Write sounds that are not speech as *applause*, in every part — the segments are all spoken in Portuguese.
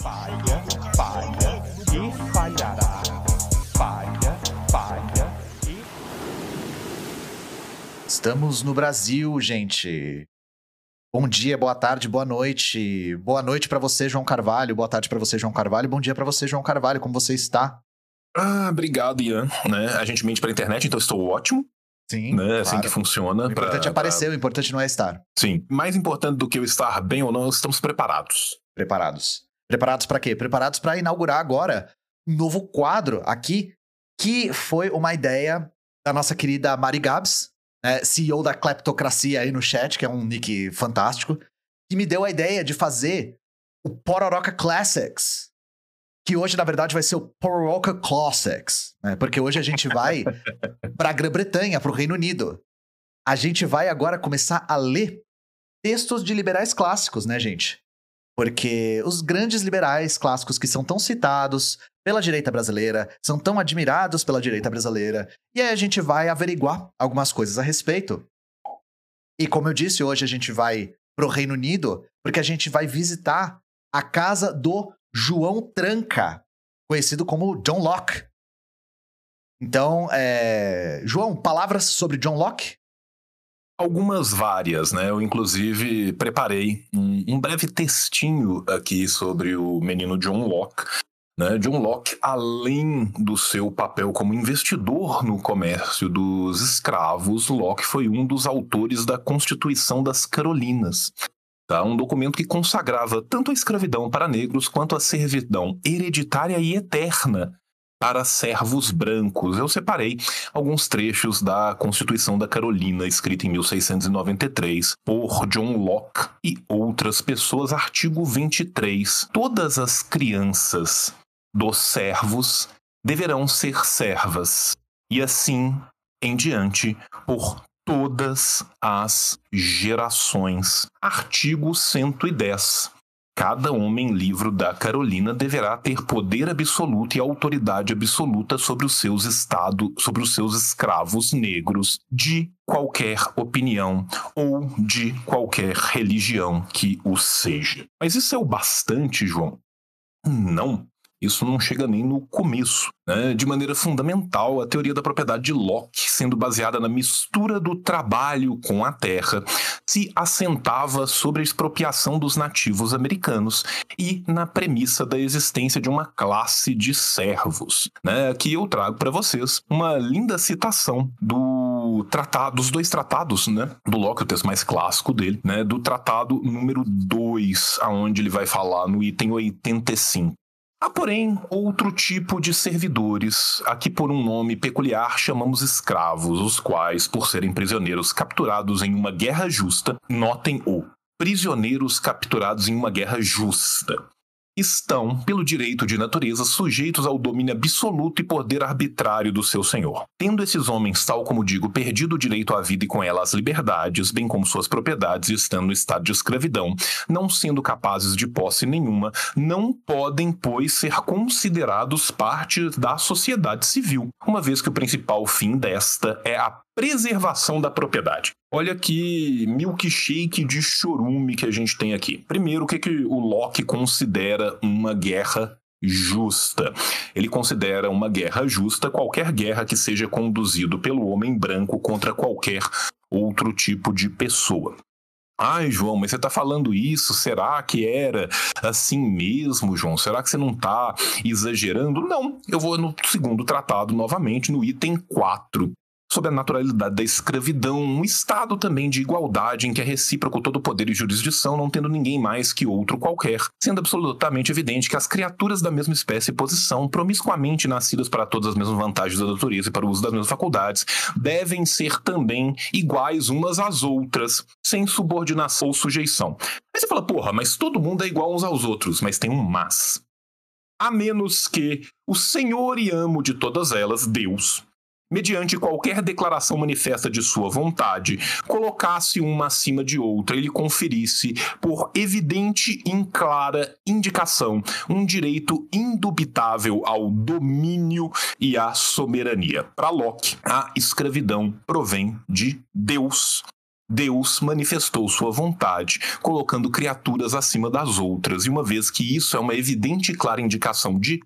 Falha, falha e falhará. Falha, falha e. Estamos no Brasil, gente. Bom dia, boa tarde, boa noite. Boa noite pra você, João Carvalho. Boa tarde pra você, João Carvalho. Bom dia pra você, João Carvalho. Como você está? Ah, obrigado, Ian. Né? A gente mente pela internet, então estou ótimo. Sim. Né? É assim claro. que funciona. O importante é aparecer, o importante não é estar. Sim. Mais importante do que eu estar bem ou não, estamos preparados. Preparados. Preparados pra quê? Preparados pra inaugurar agora um novo quadro aqui, que foi uma ideia da nossa querida Mari Gabs, né, CEO da Kleptocracia aí no chat, que é um nick fantástico, que me deu a ideia de fazer o Pororoca Classics. Que hoje, na verdade, vai ser o Pororoca Classics. Né, porque hoje a gente vai *laughs* pra Grã-Bretanha, pro Reino Unido. A gente vai agora começar a ler textos de liberais clássicos, né, gente? Porque os grandes liberais clássicos que são tão citados pela direita brasileira, são tão admirados pela direita brasileira, e aí a gente vai averiguar algumas coisas a respeito. E como eu disse, hoje a gente vai pro Reino Unido, porque a gente vai visitar a casa do João Tranca, conhecido como John Locke. Então, é... João, palavras sobre John Locke? Algumas várias, né? Eu, inclusive, preparei um, um breve textinho aqui sobre o menino John Locke. Né? John Locke, além do seu papel como investidor no comércio dos escravos, Locke foi um dos autores da Constituição das Carolinas. Tá? Um documento que consagrava tanto a escravidão para negros quanto a servidão hereditária e eterna para servos brancos. Eu separei alguns trechos da Constituição da Carolina, escrita em 1693 por John Locke e outras pessoas, artigo 23. Todas as crianças dos servos deverão ser servas, e assim em diante por todas as gerações. Artigo 110. Cada homem livre da Carolina deverá ter poder absoluto e autoridade absoluta sobre os seus estados, sobre os seus escravos negros de qualquer opinião ou de qualquer religião que o seja. Mas isso é o bastante, João? Não. Isso não chega nem no começo. Né? De maneira fundamental, a teoria da propriedade de Locke, sendo baseada na mistura do trabalho com a terra, se assentava sobre a expropriação dos nativos americanos e na premissa da existência de uma classe de servos. Né? Aqui eu trago para vocês uma linda citação do tratado, dos dois tratados, né? Do Locke, o texto mais clássico dele, né? Do tratado número 2, aonde ele vai falar no item 85. Há, porém, outro tipo de servidores, a que por um nome peculiar chamamos escravos, os quais, por serem prisioneiros capturados em uma guerra justa, notem o prisioneiros capturados em uma guerra justa, estão, pelo direito de natureza, sujeitos ao domínio absoluto e poder arbitrário do seu senhor. Tendo esses homens, tal como digo, perdido o direito à vida e com ela as liberdades, bem como suas propriedades, estando no estado de escravidão, não sendo capazes de posse nenhuma, não podem, pois, ser considerados parte da sociedade civil, uma vez que o principal fim desta é a preservação da propriedade. Olha que milkshake de chorume que a gente tem aqui. Primeiro, o que, que o Locke considera uma guerra justa? Ele considera uma guerra justa qualquer guerra que seja conduzido pelo homem branco contra qualquer outro tipo de pessoa. Ai, João, mas você está falando isso? Será que era assim mesmo, João? Será que você não está exagerando? Não, eu vou no segundo tratado novamente, no item 4 sobre a naturalidade da escravidão, um estado também de igualdade em que é recíproco todo poder e jurisdição, não tendo ninguém mais que outro qualquer, sendo absolutamente evidente que as criaturas da mesma espécie e posição, promiscuamente nascidas para todas as mesmas vantagens da natureza e para o uso das mesmas faculdades, devem ser também iguais umas às outras, sem subordinação ou sujeição. Aí você fala, porra, mas todo mundo é igual uns aos outros, mas tem um mas. A menos que o Senhor e amo de todas elas, Deus, mediante qualquer declaração manifesta de sua vontade, colocasse uma acima de outra e lhe conferisse, por evidente e clara indicação, um direito indubitável ao domínio e à soberania. Para Locke, a escravidão provém de Deus. Deus manifestou sua vontade, colocando criaturas acima das outras, e uma vez que isso é uma evidente e clara indicação de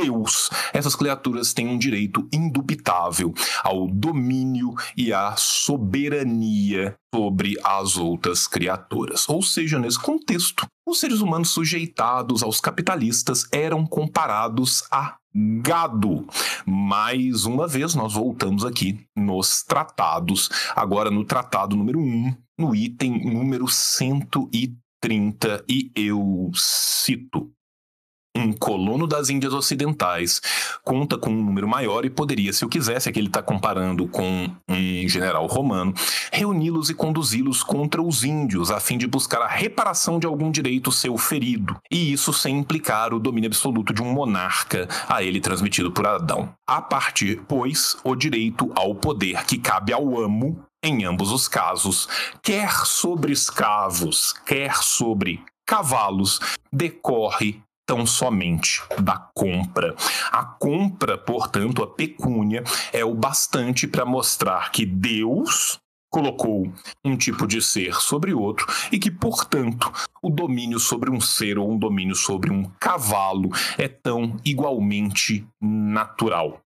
Deus, essas criaturas têm um direito indubitável ao domínio e à soberania sobre as outras criaturas. Ou seja, nesse contexto, os seres humanos sujeitados aos capitalistas eram comparados a gado. Mais uma vez, nós voltamos aqui nos tratados, agora no tratado número 1, no item número 130, e eu cito um colono das Índias Ocidentais conta com um número maior e poderia, se eu quisesse, aqui ele está comparando com um general romano, reuni-los e conduzi-los contra os índios, a fim de buscar a reparação de algum direito seu ferido, e isso sem implicar o domínio absoluto de um monarca a ele transmitido por Adão. A partir, pois, o direito ao poder que cabe ao amo em ambos os casos, quer sobre escravos, quer sobre cavalos, decorre tão somente da compra. A compra, portanto, a pecúnia, é o bastante para mostrar que Deus colocou um tipo de ser sobre outro e que, portanto, o domínio sobre um ser ou um domínio sobre um cavalo é tão igualmente natural.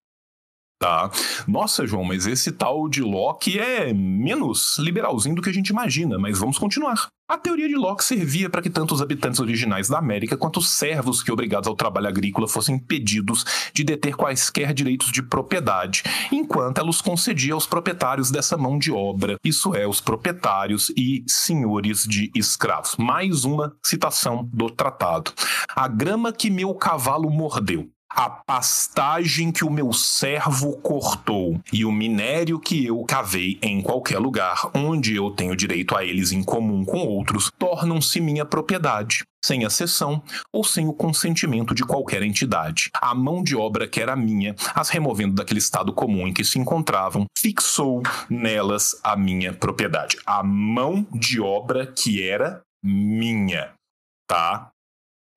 Tá? Nossa, João, mas esse tal de Locke é menos liberalzinho do que a gente imagina, mas vamos continuar. A teoria de Locke servia para que tanto os habitantes originais da América quanto os servos que obrigados ao trabalho agrícola fossem impedidos de deter quaisquer direitos de propriedade, enquanto ela os concedia aos proprietários dessa mão de obra, isso é, os proprietários e senhores de escravos. Mais uma citação do tratado. A grama que meu cavalo mordeu a pastagem que o meu servo cortou e o minério que eu cavei em qualquer lugar onde eu tenho direito a eles em comum com outros tornam-se minha propriedade, sem acessão ou sem o consentimento de qualquer entidade. A mão de obra que era minha, as removendo daquele estado comum em que se encontravam, fixou nelas a minha propriedade. A mão de obra que era minha, tá?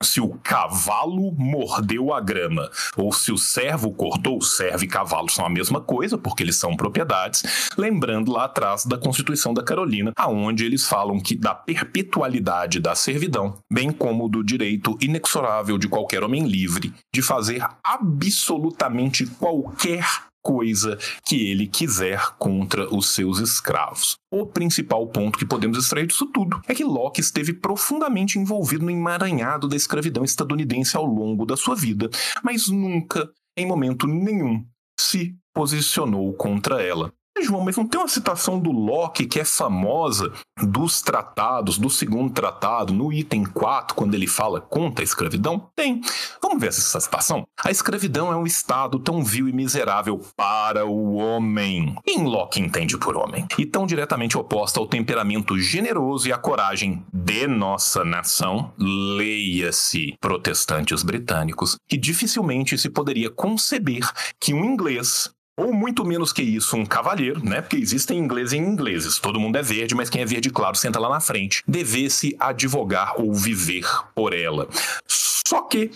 Se o cavalo mordeu a grama ou se o servo cortou, servo e cavalo são a mesma coisa, porque eles são propriedades, lembrando lá atrás da Constituição da Carolina, aonde eles falam que da perpetualidade da servidão, bem como do direito inexorável de qualquer homem livre de fazer absolutamente qualquer coisa que ele quiser contra os seus escravos. O principal ponto que podemos extrair disso tudo é que Locke esteve profundamente envolvido no emaranhado da escravidão estadunidense ao longo da sua vida, mas nunca, em momento nenhum, se posicionou contra ela. João, mas não tem uma citação do Locke que é famosa dos tratados, do segundo tratado, no item 4, quando ele fala contra a escravidão? Tem. Vamos ver essa citação? A escravidão é um estado tão vil e miserável para o homem. Quem Locke entende por homem? E tão diretamente oposta ao temperamento generoso e à coragem de nossa nação, leia-se protestantes britânicos, que dificilmente se poderia conceber que um inglês ou muito menos que isso, um cavalheiro, né? Porque existem ingleses em ingleses. Todo mundo é verde, mas quem é verde claro senta lá na frente. Devesse advogar ou viver por ela. Só que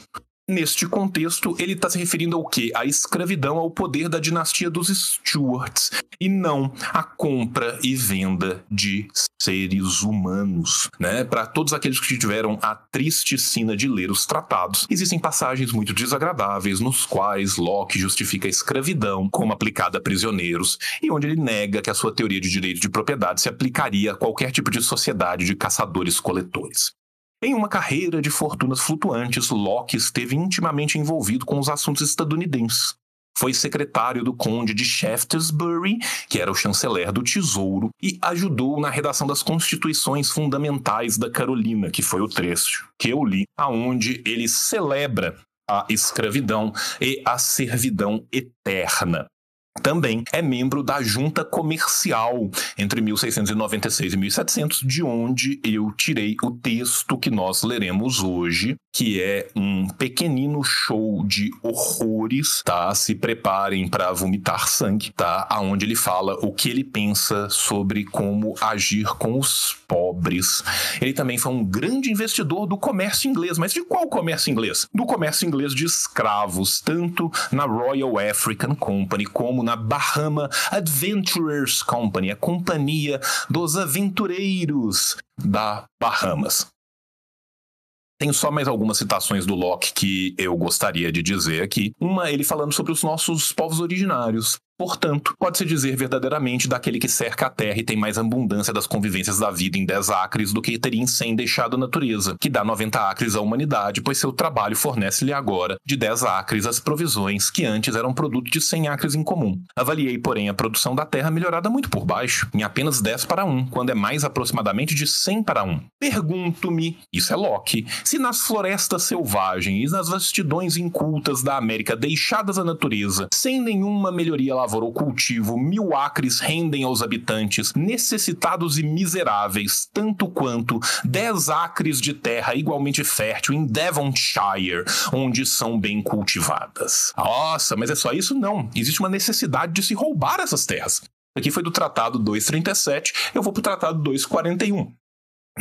Neste contexto, ele está se referindo ao quê? À escravidão, ao poder da dinastia dos Stuarts, e não à compra e venda de seres humanos. Né? Para todos aqueles que tiveram a triste sina de ler os tratados, existem passagens muito desagradáveis nos quais Locke justifica a escravidão como aplicada a prisioneiros e onde ele nega que a sua teoria de direito de propriedade se aplicaria a qualquer tipo de sociedade de caçadores-coletores. Em uma carreira de fortunas flutuantes, Locke esteve intimamente envolvido com os assuntos estadunidenses. Foi secretário do conde de Shaftesbury, que era o chanceler do Tesouro, e ajudou na redação das constituições fundamentais da Carolina, que foi o trecho que eu li, aonde ele celebra a escravidão e a servidão eterna. Também é membro da Junta Comercial entre 1696 e 1700, de onde eu tirei o texto que nós leremos hoje, que é um pequenino show de horrores, tá? Se preparem para vomitar sangue, tá? Aonde ele fala o que ele pensa sobre como agir com os pobres. Ele também foi um grande investidor do comércio inglês, mas de qual comércio inglês? Do comércio inglês de escravos, tanto na Royal African Company como como na Bahama Adventurers Company, a companhia dos aventureiros da Bahamas. Tenho só mais algumas citações do Locke que eu gostaria de dizer aqui. Uma, ele falando sobre os nossos povos originários. Portanto, pode-se dizer verdadeiramente daquele que cerca a terra e tem mais abundância das convivências da vida em 10 acres do que teria em 100 deixado a natureza, que dá 90 acres à humanidade, pois seu trabalho fornece-lhe agora, de 10 acres, as provisões que antes eram produto de 100 acres em comum. Avaliei, porém, a produção da terra melhorada muito por baixo, em apenas 10 para 1, quando é mais aproximadamente de 100 para 1. Pergunto-me, isso é Locke, se nas florestas selvagens e nas vastidões incultas da América deixadas à natureza, sem nenhuma melhoria lavoura ou cultivo, mil acres rendem aos habitantes, necessitados e miseráveis, tanto quanto dez acres de terra igualmente fértil em Devonshire, onde são bem cultivadas. Nossa, mas é só isso? Não. Existe uma necessidade de se roubar essas terras. Aqui foi do Tratado 237, eu vou para o Tratado 241.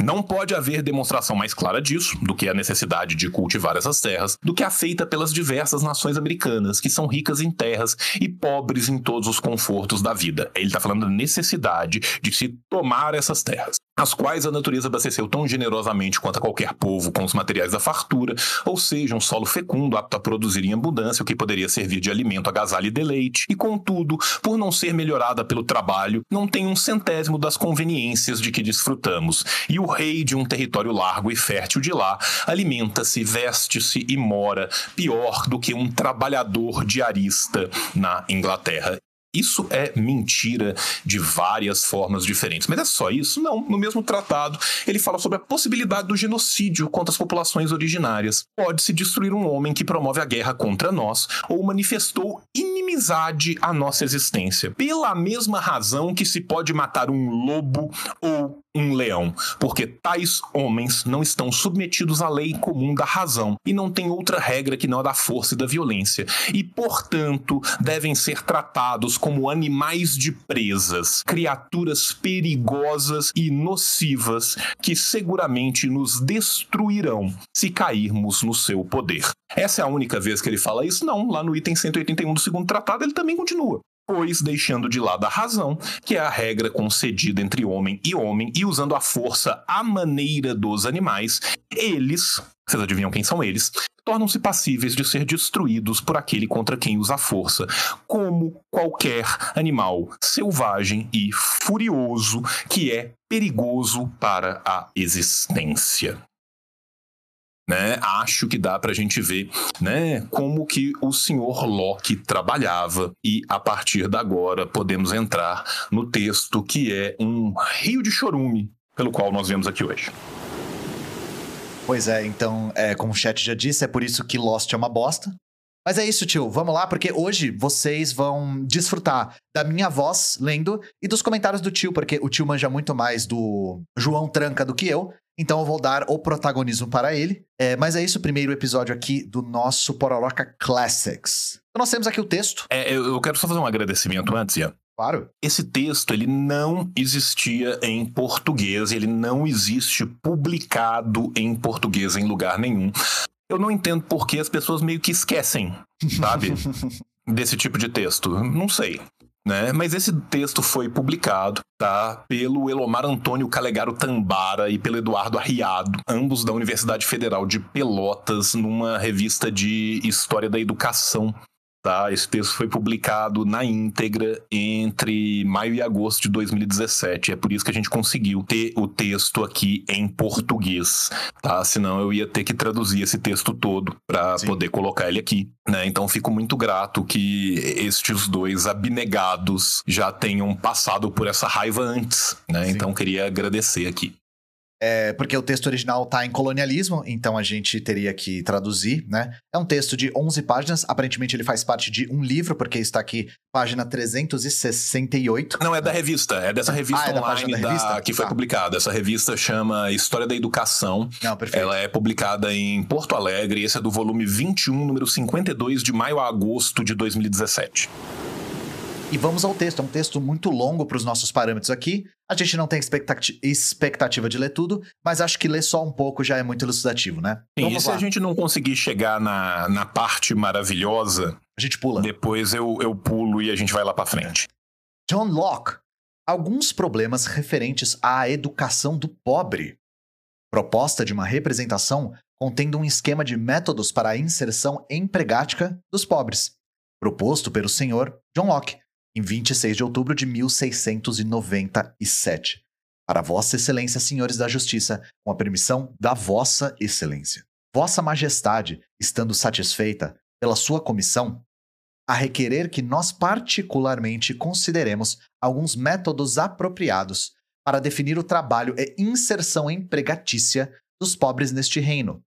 Não pode haver demonstração mais clara disso do que a necessidade de cultivar essas terras, do que a feita pelas diversas nações americanas, que são ricas em terras e pobres em todos os confortos da vida. Ele está falando da necessidade de se tomar essas terras as quais a natureza abasteceu tão generosamente quanto a qualquer povo com os materiais da fartura, ou seja, um solo fecundo apto a produzir em abundância o que poderia servir de alimento, agasalho e deleite, e contudo, por não ser melhorada pelo trabalho, não tem um centésimo das conveniências de que desfrutamos, e o rei de um território largo e fértil de lá alimenta-se, veste-se e mora pior do que um trabalhador diarista na Inglaterra. Isso é mentira de várias formas diferentes. Mas é só isso? Não. No mesmo tratado, ele fala sobre a possibilidade do genocídio contra as populações originárias. Pode-se destruir um homem que promove a guerra contra nós ou manifestou inimizade à nossa existência. Pela mesma razão que se pode matar um lobo ou um leão, porque tais homens não estão submetidos à lei comum da razão e não tem outra regra que não a da força e da violência, e, portanto, devem ser tratados como animais de presas, criaturas perigosas e nocivas que seguramente nos destruirão se cairmos no seu poder. Essa é a única vez que ele fala isso? Não, lá no item 181 do segundo tratado ele também continua pois deixando de lado a razão, que é a regra concedida entre homem e homem, e usando a força à maneira dos animais, eles, vocês adivinham quem são eles, tornam-se passíveis de ser destruídos por aquele contra quem usa força, como qualquer animal selvagem e furioso que é perigoso para a existência. Né, acho que dá para a gente ver né, como que o senhor Locke trabalhava. E a partir da agora podemos entrar no texto que é um rio de chorume pelo qual nós vemos aqui hoje. Pois é, então, é, como o chat já disse, é por isso que Lost é uma bosta. Mas é isso, tio. Vamos lá, porque hoje vocês vão desfrutar da minha voz lendo e dos comentários do tio, porque o tio manja muito mais do João Tranca do que eu. Então eu vou dar o protagonismo para ele. É, mas é isso, o primeiro episódio aqui do nosso Pororoca Classics. Então nós temos aqui o texto. É, eu quero só fazer um agradecimento antes, Ian. Claro. Esse texto ele não existia em português, ele não existe publicado em português em lugar nenhum. Eu não entendo por que as pessoas meio que esquecem, sabe? *laughs* desse tipo de texto. Não sei né? Mas esse texto foi publicado, tá? Pelo Elomar Antônio Calegaro Tambara e pelo Eduardo Arriado, ambos da Universidade Federal de Pelotas, numa revista de História da Educação Tá? Esse texto foi publicado na íntegra entre maio e agosto de 2017. É por isso que a gente conseguiu ter o texto aqui em português, tá? Senão eu ia ter que traduzir esse texto todo para poder colocar ele aqui. Né? Então fico muito grato que estes dois abnegados já tenham passado por essa raiva antes. Né? Então queria agradecer aqui. É, porque o texto original está em colonialismo, então a gente teria que traduzir, né? É um texto de 11 páginas, aparentemente ele faz parte de um livro, porque está aqui página 368. Não, é da revista, é dessa revista ah, é online da revista? Da, que foi tá. publicada. Essa revista chama História da Educação. Não, perfeito. Ela é publicada em Porto Alegre, esse é do volume 21, número 52, de maio a agosto de 2017. E vamos ao texto. É um texto muito longo para os nossos parâmetros aqui. A gente não tem expectati expectativa de ler tudo, mas acho que ler só um pouco já é muito elucidativo, né? Sim, então, e se lá. a gente não conseguir chegar na, na parte maravilhosa, a gente pula. Depois eu, eu pulo e a gente vai lá para frente. John Locke. Alguns problemas referentes à educação do pobre. Proposta de uma representação contendo um esquema de métodos para a inserção empregática dos pobres, proposto pelo senhor John Locke, em 26 de outubro de 1697. Para Vossa Excelência, senhores da Justiça, com a permissão da Vossa Excelência. Vossa Majestade, estando satisfeita pela sua comissão, a requerer que nós particularmente consideremos alguns métodos apropriados para definir o trabalho e inserção empregatícia dos pobres neste reino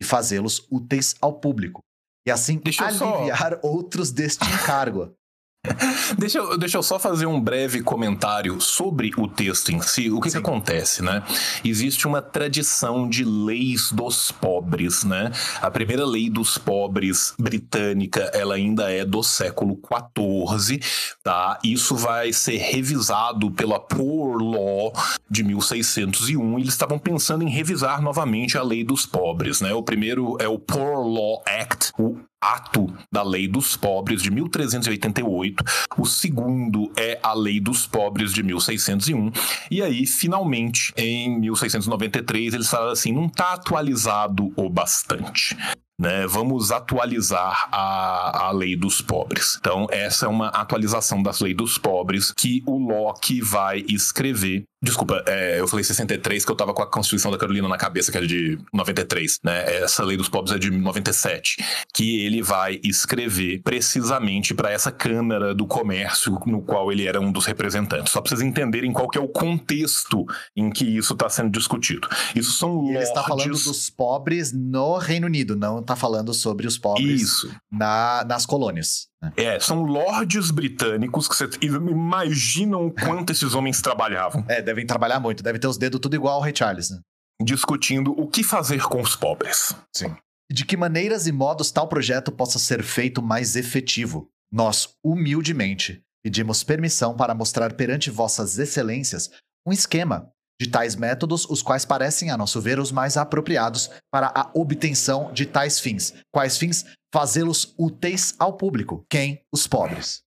e fazê-los úteis ao público, e assim Deixa aliviar só... outros deste encargo. *laughs* deixa, eu, deixa eu só fazer um breve comentário sobre o texto em si. O que, que, acontece, né? Existe uma tradição de leis dos pobres, né? A primeira lei dos pobres britânica, ela ainda é do século XIV, tá? Isso vai ser revisado pela Poor Law de 1601. E eles estavam pensando em revisar novamente a lei dos pobres, né? O primeiro é o Poor Law Act, o ato da Lei dos Pobres de 1388, o segundo é a Lei dos Pobres de 1601, e aí, finalmente, em 1693, eles falaram assim: não está atualizado o bastante. Né, vamos atualizar a, a lei dos pobres. Então, essa é uma atualização das leis dos pobres que o Locke vai escrever Desculpa, é, eu falei 63 que eu tava com a Constituição da Carolina na cabeça, que era de 93, né? Essa lei dos pobres é de 97, que ele vai escrever precisamente para essa Câmara do Comércio no qual ele era um dos representantes. Só para vocês entenderem qual que é o contexto em que isso está sendo discutido. Isso são lordes... Ele está falando dos pobres no Reino Unido, não está falando sobre os pobres isso. Na, nas colônias. Né? É, são lordes britânicos que você imaginam o quanto esses homens trabalhavam. É, devem trabalhar muito, deve ter os dedos tudo igual ao Ray Charles, né? Discutindo o que fazer com os pobres. Sim. De que maneiras e modos tal projeto possa ser feito mais efetivo. Nós, humildemente, pedimos permissão para mostrar perante vossas excelências um esquema de tais métodos, os quais parecem, a nosso ver, os mais apropriados para a obtenção de tais fins. Quais fins? Fazê-los úteis ao público. Quem? Os pobres.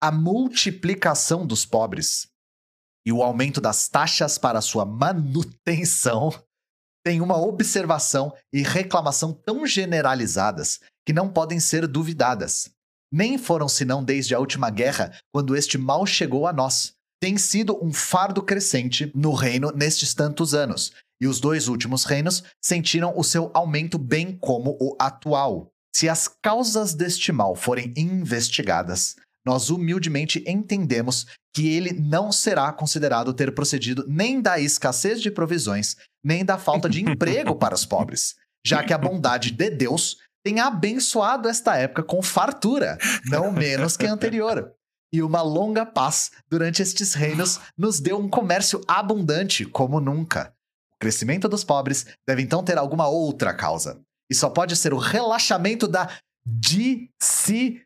A multiplicação dos pobres e o aumento das taxas para sua manutenção *laughs* têm uma observação e reclamação tão generalizadas que não podem ser duvidadas. Nem foram senão desde a última guerra, quando este mal chegou a nós tem sido um fardo crescente no reino nestes tantos anos, e os dois últimos reinos sentiram o seu aumento bem como o atual. Se as causas deste mal forem investigadas, nós humildemente entendemos que ele não será considerado ter procedido nem da escassez de provisões, nem da falta de emprego *laughs* para os pobres, já que a bondade de Deus tem abençoado esta época com fartura, não menos que a anterior e uma longa paz durante estes reinos nos deu um comércio abundante como nunca. O crescimento dos pobres deve então ter alguma outra causa. E só pode ser o relaxamento da disciplina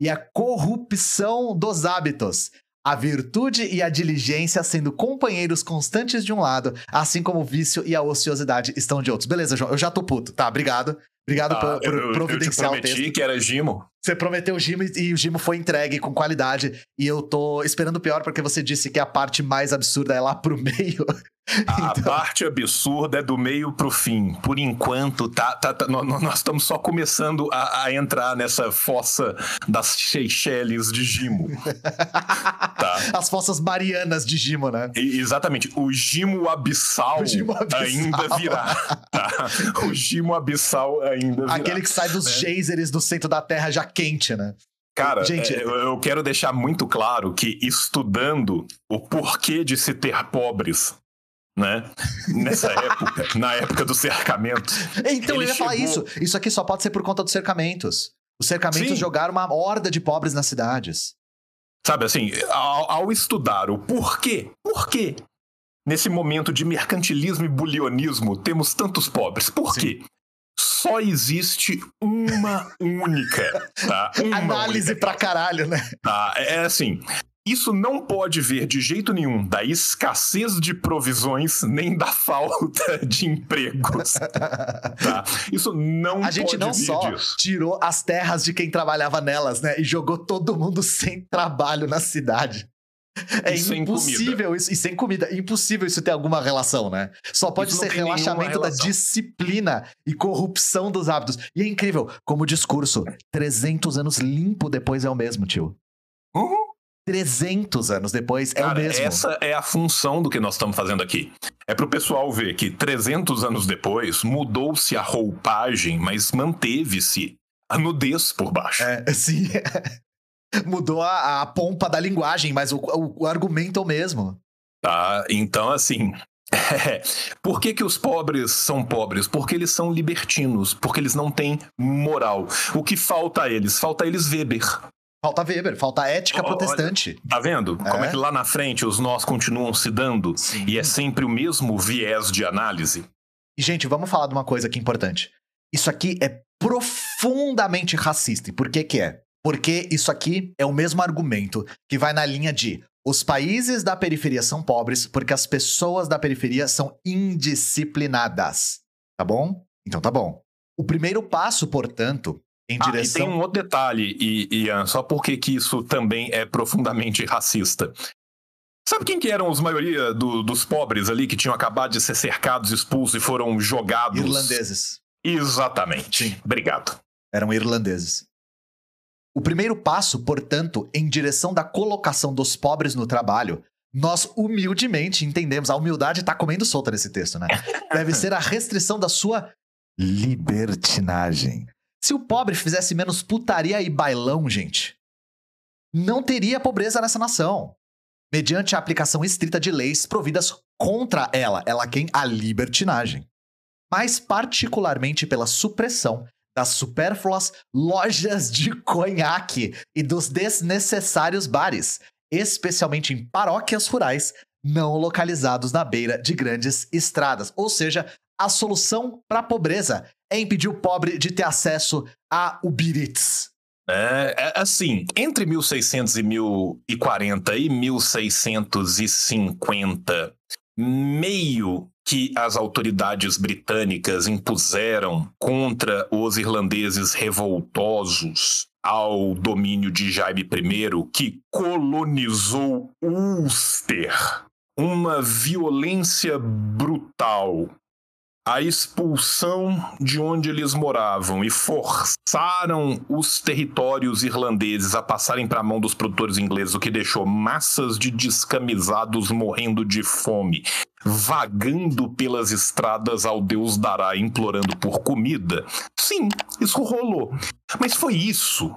e a corrupção dos hábitos. A virtude e a diligência sendo companheiros constantes de um lado, assim como o vício e a ociosidade estão de outros. Beleza, João, eu já tô puto. Tá, obrigado. Obrigado ah, por, por eu, providenciar eu te prometi o texto. que era Gimo. Você prometeu o Gimo e o Gimo foi entregue com qualidade. E eu tô esperando o pior porque você disse que a parte mais absurda é lá pro *laughs* meio. A então... parte absurda é do meio pro fim. Por enquanto, tá, tá, tá nós estamos só começando a, a, entrar nessa fossa das Seychelles de Gimo. *laughs* tá. As fossas marianas de Gimo, né? E, exatamente. O Gimo abissal, o Gimo abissal. ainda virá. *laughs* Tá? O Gimo abissal ainda virá. Aquele que sai dos né? geysers do centro da Terra já quente, né? Cara, Gente, é, eu quero deixar muito claro que estudando o porquê de se ter pobres né? Nessa *laughs* época, na época dos cercamentos. Então eu ia chegou... falar isso. Isso aqui só pode ser por conta dos cercamentos. Os cercamentos Sim. jogaram uma horda de pobres nas cidades. Sabe assim, ao, ao estudar o porquê, porquê nesse momento de mercantilismo e bulionismo temos tantos pobres? Por Sim. quê? Só existe uma única, tá? Uma *laughs* Análise única, pra caralho, né? tá? É é assim. Isso não pode ver de jeito nenhum da escassez de provisões nem da falta de empregos, *laughs* tá? Isso não A gente não só disso. tirou as terras de quem trabalhava nelas, né? E jogou todo mundo sem trabalho na cidade. É E impossível isso. E sem comida. É impossível isso ter alguma relação, né? Só pode Isso ser relaxamento da disciplina e corrupção dos hábitos. E é incrível como o discurso, 300 anos limpo depois é o mesmo, tio. Uhum. 300 anos depois é Cara, o mesmo. essa é a função do que nós estamos fazendo aqui. É pro pessoal ver que 300 anos depois mudou-se a roupagem, mas manteve-se a nudez por baixo. É, *laughs* sim. Mudou a, a pompa da linguagem, mas o, o- o argumento é o mesmo. Tá? Então, assim. *laughs* Por que, que os pobres são pobres? Porque eles são libertinos, porque eles não têm moral. O que falta a eles? Falta a eles Weber. Falta Weber, falta ética Olha, protestante. Tá vendo? Como É. é que lá na frente os nós continuam se dando Sim. e é sempre o mesmo viés de análise? E, gente, vamos falar de uma coisa aqui importante. Isso aqui é profundamente racista. E por que que é? Porque isso aqui é o mesmo argumento que vai na linha de os países da periferia são pobres porque as pessoas da periferia são indisciplinadas. Tá bom? Então tá bom. O primeiro passo, portanto, em Ah, e direção. tem um outro detalhe, Ian, só porque que isso também é profundamente racista. Sabe quem que eram os maioria do- dos pobres ali que tinham acabado de ser cercados, expulsos e foram jogados? Irlandeses. Exatamente. Sim. Obrigado. eram irlandeses. O primeiro passo, portanto, em direção da colocação dos pobres no trabalho, nós humildemente entendemos, a humildade tá comendo solta nesse texto, né? *laughs* Deve ser a restrição da sua libertinagem. Se o pobre fizesse menos putaria e bailão, gente, não teria pobreza nessa nação. Mediante a aplicação estrita de leis providas contra ela, ela quem? A libertinagem. Mas particularmente pela supressão das supérfluas lojas de conhaque e dos desnecessários bares, especialmente em paróquias rurais não localizados na beira de grandes estradas. Ou seja, a solução para a pobreza é impedir o pobre de ter acesso a Uber Eats. É, é assim, entre 1600 e 1040 e 1650, meio que as autoridades britânicas impuseram contra os irlandeses revoltosos ao domínio de Jaime I, que colonizou Ulster. Uma violência brutal a expulsão de onde eles moravam e forçaram os territórios irlandeses a passarem para a mão dos produtores ingleses, o que deixou massas de descamisados morrendo de fome, vagando pelas estradas ao Deus dará, implorando por comida. Sim, isso rolou. Mas foi isso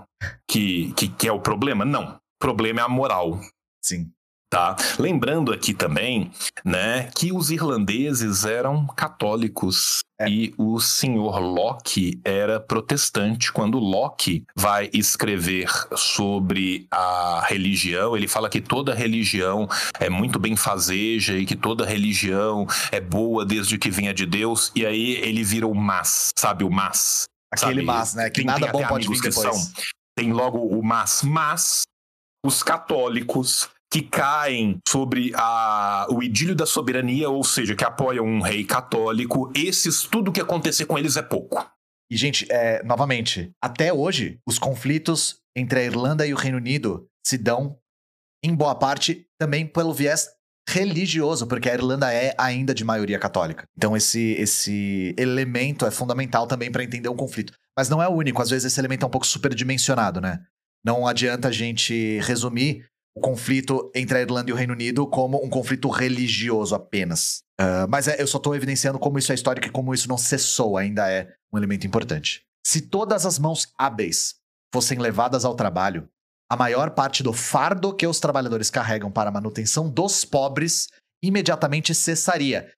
que, que, que é o problema? Não. O problema é a moral. Sim. Tá? Lembrando aqui também, né, que os irlandeses eram católicos É. e o senhor Locke era protestante. Quando Locke vai escrever sobre a religião, ele fala que toda religião é muito benfazeja e que toda religião é boa desde que venha de Deus. E aí ele vira o mas, sabe o mas? Aquele Sabe, mas, né? Que tem- nada tem bom pode vir depois. são. Tem logo o mas, mas os católicos que caem sobre a, o idílio da soberania, ou seja, que apoiam um rei católico, esses, tudo que acontecer com eles é pouco. E, gente, é, novamente, até hoje, os conflitos entre a Irlanda e o Reino Unido se dão, em boa parte, também pelo viés religioso, porque a Irlanda é ainda de maioria católica. Então, esse, esse elemento é fundamental também para entender o conflito. Mas não é o único, às vezes esse elemento é um pouco superdimensionado, né? Não adianta a gente resumir o conflito entre a Irlanda e o Reino Unido como um conflito religioso apenas. Ah, mas é, eu só estou evidenciando como isso é histórico e como isso não cessou, ainda é um elemento importante. Se todas as mãos hábeis fossem levadas ao trabalho, a maior parte do fardo que os trabalhadores carregam para a manutenção dos pobres imediatamente cessaria.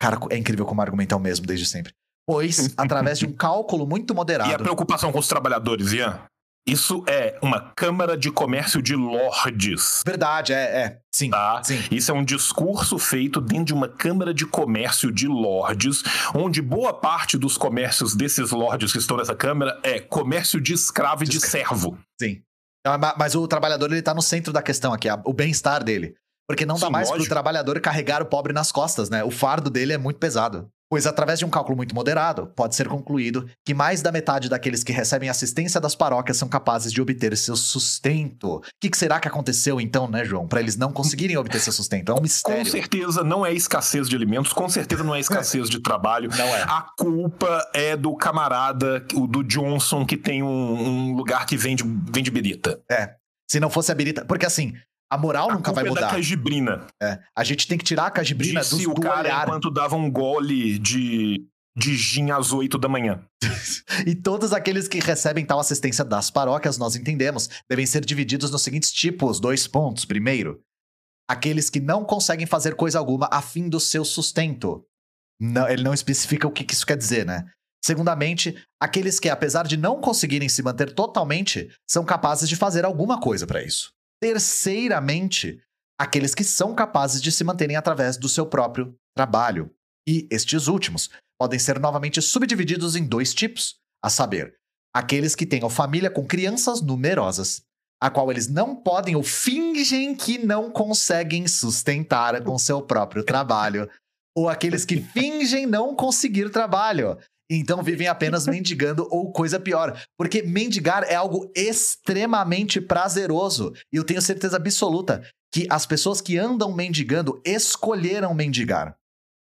Cara, é incrível como o argumento é o mesmo desde sempre. Pois, *laughs* através de um cálculo muito E a moderado. preocupação com os trabalhadores, Ian? Isso é uma Câmara de Comércio de Lordes. Verdade, é, é. Sim, Tá? sim. Isso é um discurso feito dentro de uma Câmara de Comércio de Lordes, onde boa parte dos comércios desses lordes que estão nessa Câmara é comércio de escravo e de servo. Sim. Ma- Mas o trabalhador, ele tá no centro da questão aqui, o bem-estar dele. Porque não dá Sim, mais pro lógico. trabalhador carregar o pobre nas costas, né? O fardo dele é muito pesado. Pois, através de um cálculo muito moderado, pode ser concluído que mais da metade daqueles que recebem assistência das paróquias são capazes de obter seu sustento. O que, que será que aconteceu então, né, João? Pra eles não conseguirem obter seu sustento? É um Com mistério. certeza não é escassez de alimentos, com certeza não é escassez de trabalho. Não é. A culpa é do camarada, o do Johnson, que tem um, um lugar que vende, vende birita. Se não fosse a birita. Porque assim, a moral A nunca vai é da mudar. cajibrina. É. A gente tem que tirar a cajibrina Disse o do cara olhar. enquanto dava um gole de, de gin às 8 da manhã. *laughs* E todos aqueles que recebem tal assistência das paróquias, nós entendemos, devem ser divididos nos seguintes tipos: dois pontos. Primeiro, aqueles que não conseguem fazer coisa alguma a fim do seu sustento. Não, ele não especifica o que que isso quer dizer, né? Segundamente, aqueles que, apesar de não conseguirem se manter totalmente, são capazes de fazer alguma coisa para isso. Terceiramente, aqueles que são capazes de se manterem através do seu próprio trabalho. E estes últimos podem ser novamente subdivididos em dois tipos, a saber, aqueles que tenham família com crianças numerosas, a qual eles não podem ou fingem que não conseguem sustentar com seu próprio trabalho, ou aqueles que *laughs* fingem não conseguir trabalho. Então vivem apenas *laughs* mendigando ou coisa pior. Porque mendigar é algo extremamente prazeroso. E eu tenho certeza absoluta que as pessoas que andam mendigando escolheram mendigar.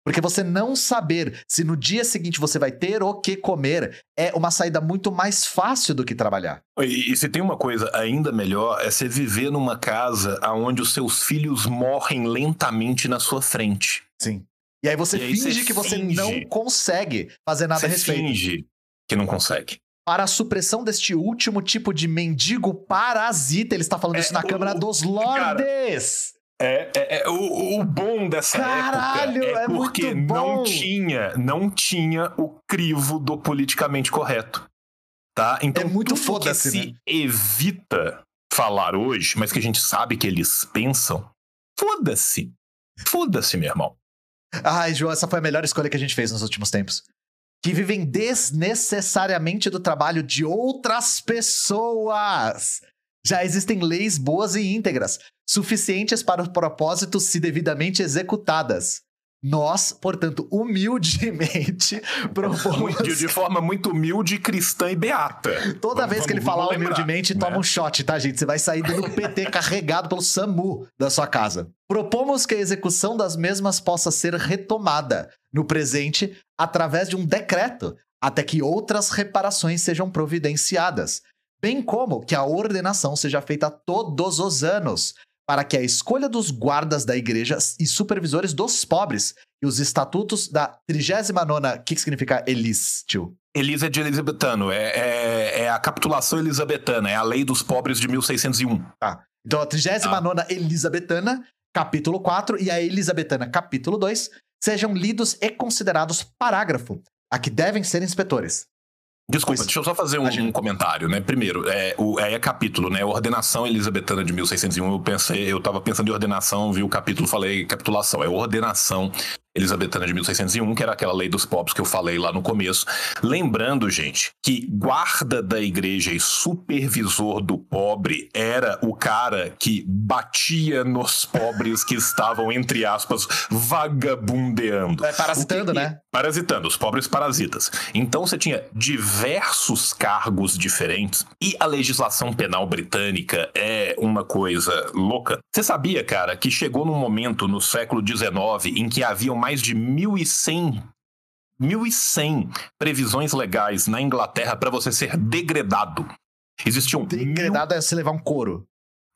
Porque você não saber se no dia seguinte você vai ter o que comer é uma saída muito mais fácil do que trabalhar. E, e se tem uma coisa ainda melhor, é você viver numa casa onde os seus filhos morrem lentamente na sua frente. Sim. E aí você E aí finge que você finge. não consegue fazer nada você a respeito. finge que não consegue. Para a supressão deste último tipo de mendigo parasita, ele está falando É, isso na o- Câmara dos Lordes. É, é- é- o, o bom dessa Caralho, época é, é muito porque bom. não tinha, não tinha o crivo do politicamente correto. Tá? Então, É muito tudo foda-se, que né? se evita falar hoje, mas que a gente sabe que eles pensam, foda-se. Foda-se, meu irmão. Ai, João, essa foi a melhor escolha que a gente fez nos últimos tempos. Que vivem desnecessariamente do trabalho de outras pessoas. Já existem leis boas e íntegras, suficientes para o propósito se devidamente executadas. Nós, portanto, humildemente *laughs* propomos. De, forma muito humilde, cristã e beata. Toda Vamos- vez que ele vamos- falar vamos lembrar, humildemente, né? toma um shot, tá, gente? Você vai sair dando *laughs* PT carregado pelo SAMU da sua casa. Propomos que a execução das mesmas possa ser retomada no presente através de um decreto, até que outras reparações sejam providenciadas, bem como que a ordenação seja feita todos os anos, para que a escolha dos guardas da igreja e supervisores dos pobres e os estatutos da 39ª, o que, que significa Elis, tio? Elisa de Elisabetano, é, é- é a capitulação elisabetana, é a lei dos pobres de 1601. Então, a 39 Elisabetana, capítulo 4, e a Elisabetana, capítulo 2, sejam lidos e considerados parágrafo, a que devem ser inspetores. Desculpa, Pois- deixa eu só fazer um, um comentário, né? Primeiro, é, o, é, capítulo, né? Ordenação elisabetana de 1601. Eu pensei, eu tava pensando em ordenação, vi o capítulo, falei capitulação. É ordenação elisabetana de 1601, que era aquela lei dos pobres que eu falei lá no começo. Lembrando, gente, que guarda da igreja e supervisor do pobre era o cara que batia nos pobres que estavam, entre aspas, vagabundeando. É, parasitando, que- né? Parasitando, os pobres parasitas. Então você tinha diversos cargos diferentes e a legislação penal britânica é uma coisa louca. Você sabia, cara, que chegou num momento no século XIX em que haviam mais de 1.100 1.100 previsões legais na Inglaterra para você ser degradado. Existiam mil Degradado é se levar um couro.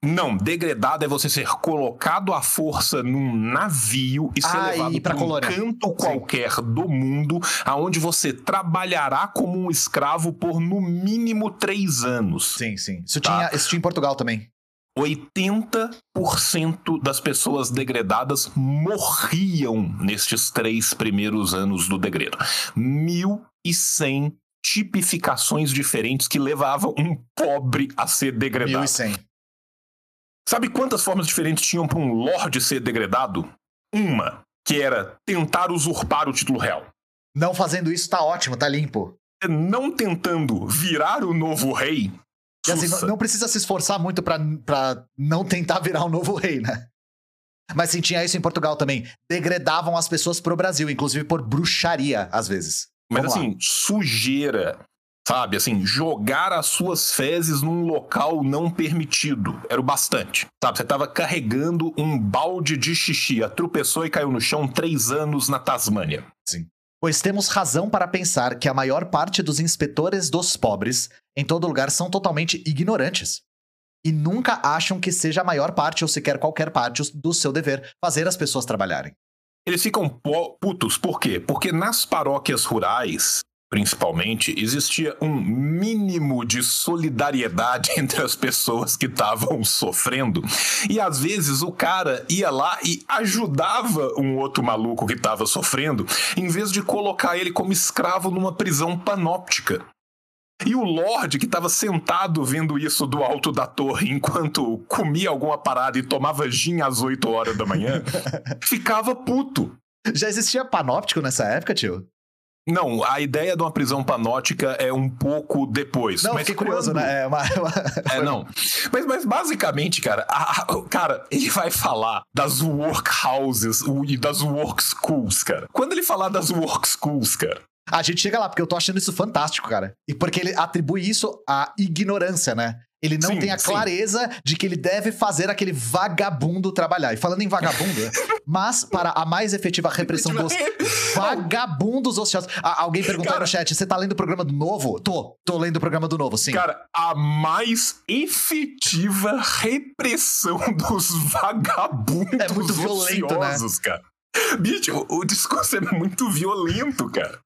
não, degradado é você ser colocado à força num navio e ser Ah, levado para um colônia. canto qualquer do mundo, aonde você trabalhará como um escravo por no mínimo três anos. Sim, sim. Isso, Tá. tinha, isso tinha em Portugal também. 80% das pessoas degradadas morriam nestes três primeiros anos do degredo. 1.100 tipificações diferentes que levavam um pobre a ser degradado. 1100. Sabe quantas formas diferentes tinham para um lord ser degradado? Uma, que era tentar usurpar o título real. Não fazendo isso tá ótimo, tá limpo. Não tentando virar o novo rei. E assim, não, precisa se esforçar muito pra, pra não tentar virar o novo rei, né? Mas sim, tinha isso em Portugal também. Degradavam as pessoas pro Brasil, inclusive por bruxaria, às vezes. Mas Vamos lá. assim, sujeira, sabe? Assim, jogar as suas fezes num local não permitido era o bastante, sabe? Você tava carregando um balde de xixi, tropeçou e caiu no chão três anos na Tasmânia. Pois temos razão para pensar que a maior parte dos inspetores dos pobres em todo lugar são totalmente ignorantes. E nunca acham que seja a maior parte ou sequer qualquer parte do seu dever fazer as pessoas trabalharem. Eles ficam putos, por quê? Porque nas paróquias rurais, principalmente, existia um mínimo de solidariedade *laughs* entre as pessoas que estavam sofrendo. E às vezes o cara ia lá e ajudava um outro maluco que estava sofrendo, em vez de colocar ele como escravo numa prisão panóptica. E o Lorde, que estava sentado vendo isso do alto da torre enquanto comia alguma parada e tomava gin às 8 horas da manhã, *laughs* ficava puto. Já existia panóptico nessa época, tio? Não, a ideia de uma prisão panótica é um pouco depois. Não, mas fiquei curioso, quando- né? É, *laughs* uma, É, não. Mas, mas basicamente, cara, a- a- cara, ele vai falar das workhouses e das work schools, cara. Quando ele falar das work schools, cara, A gente chega lá, porque eu tô achando isso fantástico, cara. E porque ele atribui isso à ignorância, né? Ele não Sim, tem a sim. clareza de que ele deve fazer aquele vagabundo trabalhar. E falando em vagabundo, *laughs* mas para a mais efetiva repressão dos vagabundos ociosos. Ah, alguém perguntou Cara- no chat: você tá lendo o programa do novo? Tô, tô lendo o programa do novo, sim. cara, a mais efetiva repressão *laughs* dos vagabundos É muito violento, né? ociosos, cara. Bicho, o discurso é muito violento, cara.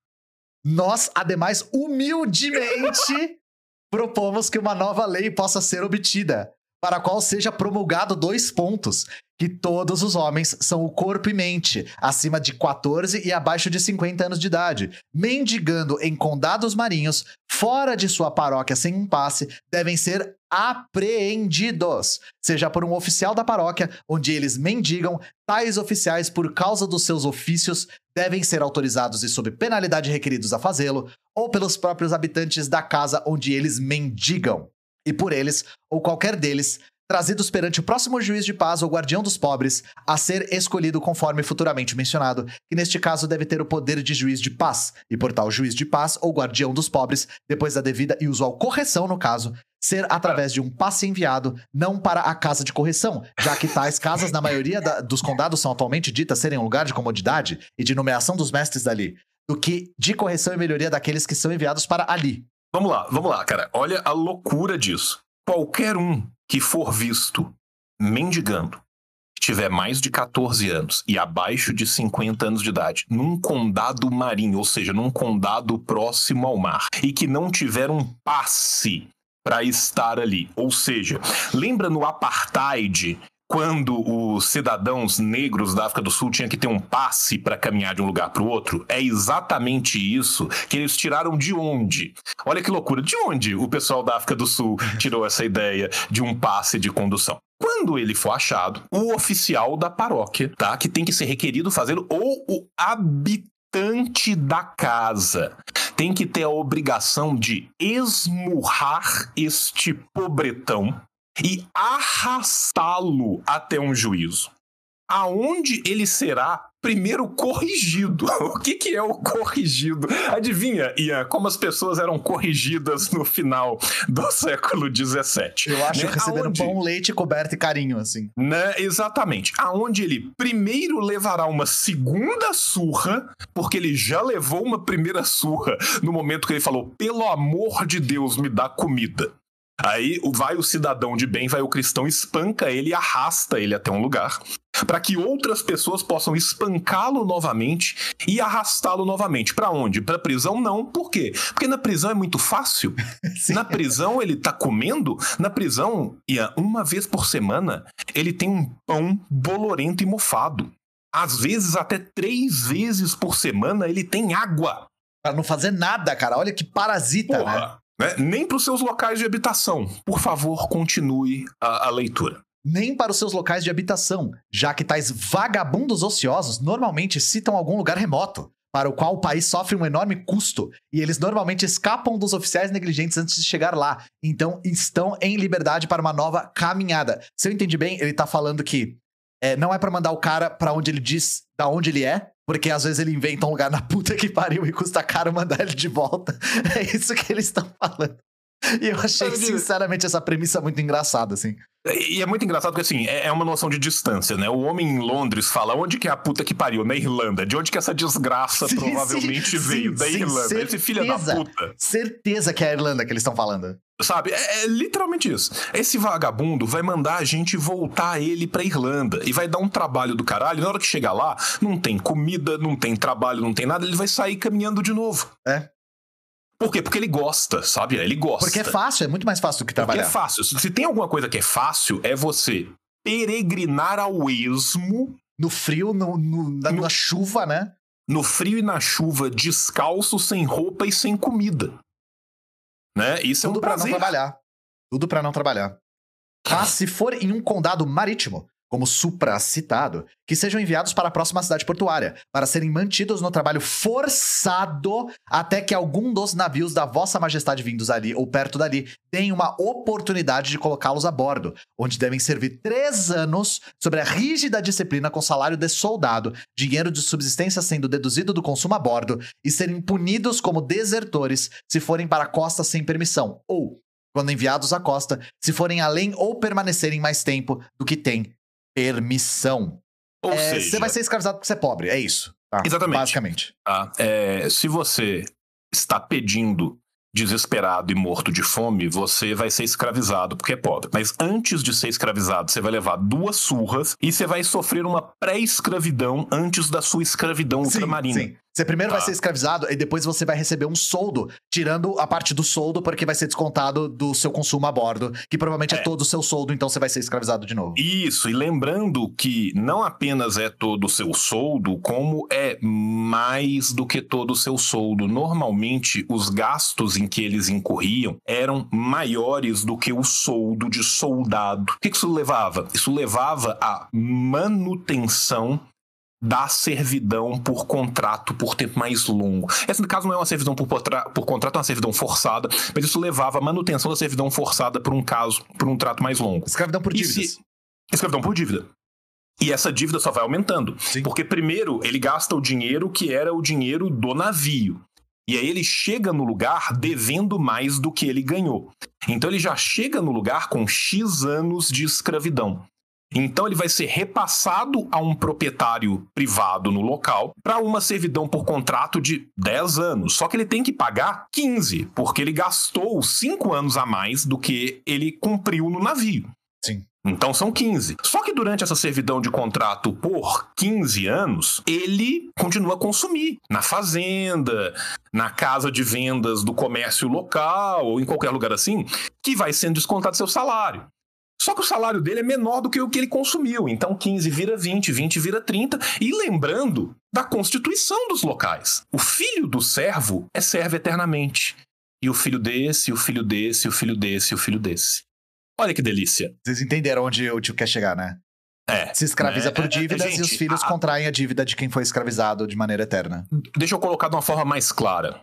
Nós, ademais, humildemente *laughs* propomos que uma nova lei possa ser obtida, para a qual seja promulgado dois pontos: que todos os homens são o corpo e mente, acima de 14 e abaixo de 50 anos de idade, mendigando em condados marinhos, fora de sua paróquia sem um passe, devem ser apreendidos, seja por um oficial da paróquia, onde eles mendigam, tais oficiais, por causa dos seus ofícios, devem ser autorizados e sob penalidade requeridos a fazê-lo, ou pelos próprios habitantes da casa onde eles mendigam, e por eles, ou qualquer deles, trazidos perante o próximo juiz de paz ou guardião dos pobres, a ser escolhido conforme futuramente mencionado, que neste caso deve ter o poder de juiz de paz, e por tal juiz de paz ou guardião dos pobres, depois da devida e usual correção no caso, ser através de um passe enviado, não para a casa de correção, já que tais casas, na maioria da- dos condados, são atualmente ditas serem um lugar de comodidade e de nomeação dos mestres dali, do que de correção e melhoria daqueles que são enviados para ali. Vamos lá, vamos lá, cara. Olha a loucura disso. Qualquer um que for visto mendigando, tiver mais de 14 anos e abaixo de 50 anos de idade, num condado marinho, ou seja, num condado próximo ao mar, e que não tiver um passe para estar ali, ou seja, lembra no apartheid quando os cidadãos negros da África do Sul tinham que ter um passe para caminhar de um lugar para o outro? É exatamente isso que eles tiraram de onde? Olha que loucura, de onde o pessoal da África do Sul *laughs* tirou essa ideia de um passe de condução? Quando ele for achado, o oficial da paróquia, tá? Que tem que ser requerido fazê-lo, ou o habitante da casa, tem que ter a obrigação de esmurrar este pobretão e arrastá-lo até um juízo. Aonde ele será primeiro corrigido. *laughs* O que, que é o corrigido? Adivinha, Ian, como as pessoas eram corrigidas no final do *laughs* século XVII? Eu acho Né? receber um Aonde? bom leite coberto e carinho, assim. Né? Exatamente. Aonde ele primeiro levará uma segunda surra, porque ele já levou uma primeira surra no momento que ele falou: pelo amor de Deus, me dá comida. Aí vai o cidadão de bem, vai o cristão, espanca ele e arrasta ele até um lugar, para que outras pessoas possam espancá-lo novamente e arrastá-lo novamente. Para onde? Para prisão? Não. Por quê? Porque na prisão é muito fácil. *laughs* Na prisão ele tá comendo? Na prisão, uma vez por semana, ele tem um pão bolorento e mofado. Às vezes, até três vezes por semana, ele tem água. Pra não fazer nada, cara. Olha que parasita? Porra, né? Nem para os seus locais de habitação. Por favor, continue a, a leitura. Nem para os seus locais de habitação, já que tais vagabundos ociosos normalmente citam algum lugar remoto, para o qual o país sofre um enorme custo, e eles normalmente escapam dos oficiais negligentes antes de chegar lá, então estão em liberdade para uma nova caminhada. Se eu entendi bem, ele tá falando que é, não é para mandar o cara para onde ele diz da onde ele é, porque às vezes ele inventa um lugar na puta que pariu e custa caro mandar ele de volta. *laughs* É isso que eles estão falando. E eu achei, Sabe, sinceramente, essa premissa muito engraçada, assim. E é muito engraçado porque, assim, é é uma noção de distância, né? O homem em Londres fala onde que é a puta que pariu? Na Irlanda. De onde que essa desgraça *laughs* Sim, provavelmente sim, veio? sim, da sim, Irlanda. Esse filho da certeza. puta. Certeza que é a Irlanda que eles estão falando. Sabe? É, é literalmente isso. Esse vagabundo vai mandar a gente voltar ele pra Irlanda. E vai dar um trabalho do caralho. Na hora que chegar lá, não tem comida, não tem trabalho, não tem nada. Ele vai sair caminhando de novo. É. Por quê? Porque ele gosta, sabe? Ele gosta. Porque é fácil, é muito mais fácil do que Porque trabalhar. é fácil. Se tem alguma coisa que é fácil, é você peregrinar ao esmo, No frio, no, no- na, No- na chuva, né? no frio e na chuva, descalço, sem roupa e sem comida. Né? Isso é Tudo um pra não prazer. trabalhar. Tudo pra não trabalhar. Mas se for em um condado marítimo, como supracitado, que sejam enviados para a próxima cidade portuária, para serem mantidos no trabalho forçado até que algum dos navios da vossa majestade vindos ali ou perto dali tenha uma oportunidade de colocá-los a bordo, onde devem servir três anos sobre a rígida disciplina com salário de soldado, dinheiro de subsistência sendo deduzido do consumo a bordo e serem punidos como desertores se forem para a costa sem permissão, ou, quando enviados à costa, se forem além ou permanecerem mais tempo do que tem permissão. Ou É, seja, Você vai ser escravizado porque você é pobre, é isso. tá? Exatamente. Basicamente. tá? É, se você está pedindo desesperado e morto de fome, você vai ser escravizado porque é pobre. Mas antes de ser escravizado, você vai levar duas surras e você vai sofrer uma pré-escravidão antes da sua escravidão ultramarina. sim. Você primeiro vai Tá. ser escravizado e depois você vai receber um soldo, tirando a parte do soldo, porque vai ser descontado do seu consumo a bordo, que provavelmente é, É. todo o seu soldo, então você vai ser escravizado de novo. Isso, e lembrando que não apenas é todo o seu soldo, como é mais do que todo o seu soldo. Normalmente, os gastos em que eles incorriam eram maiores do que o soldo de soldado. O que que isso levava? Isso levava à manutenção da servidão por contrato por tempo mais longo. Essa, no caso, não é uma servidão por, por contrato, é uma servidão forçada, mas isso levava à manutenção da servidão forçada por um caso, por um trato mais longo. Escravidão por dívidas. se- Escravidão por dívida. E essa dívida só vai aumentando. Sim. Porque primeiro ele gasta o dinheiro que era o dinheiro do navio. E aí ele chega no lugar devendo mais do que ele ganhou. Então ele já chega no lugar com X anos de escravidão. Então ele vai ser repassado a um proprietário privado no local para uma servidão por contrato de 10 anos. Só que ele tem que pagar 15, porque ele gastou 5 anos a mais do que ele cumpriu no navio. Sim. Então são 15. Só que durante essa servidão de contrato por 15 anos, ele continua a consumir na fazenda, na casa de vendas do comércio local ou em qualquer lugar assim, que vai sendo descontado seu salário. Só que o salário dele é menor do que o que ele consumiu. Então 15 vira 20, 20 vira 30. E lembrando da constituição dos locais. O filho do servo é servo eternamente. E o filho desse, o filho desse, o filho desse, o filho desse. Olha que delícia. Vocês entenderam onde o tio quer chegar, né? É. Se escraviza É, por é, é, dívidas e os gente, filhos a- contraem a dívida de quem foi escravizado de maneira eterna. Deixa eu colocar de uma forma mais clara.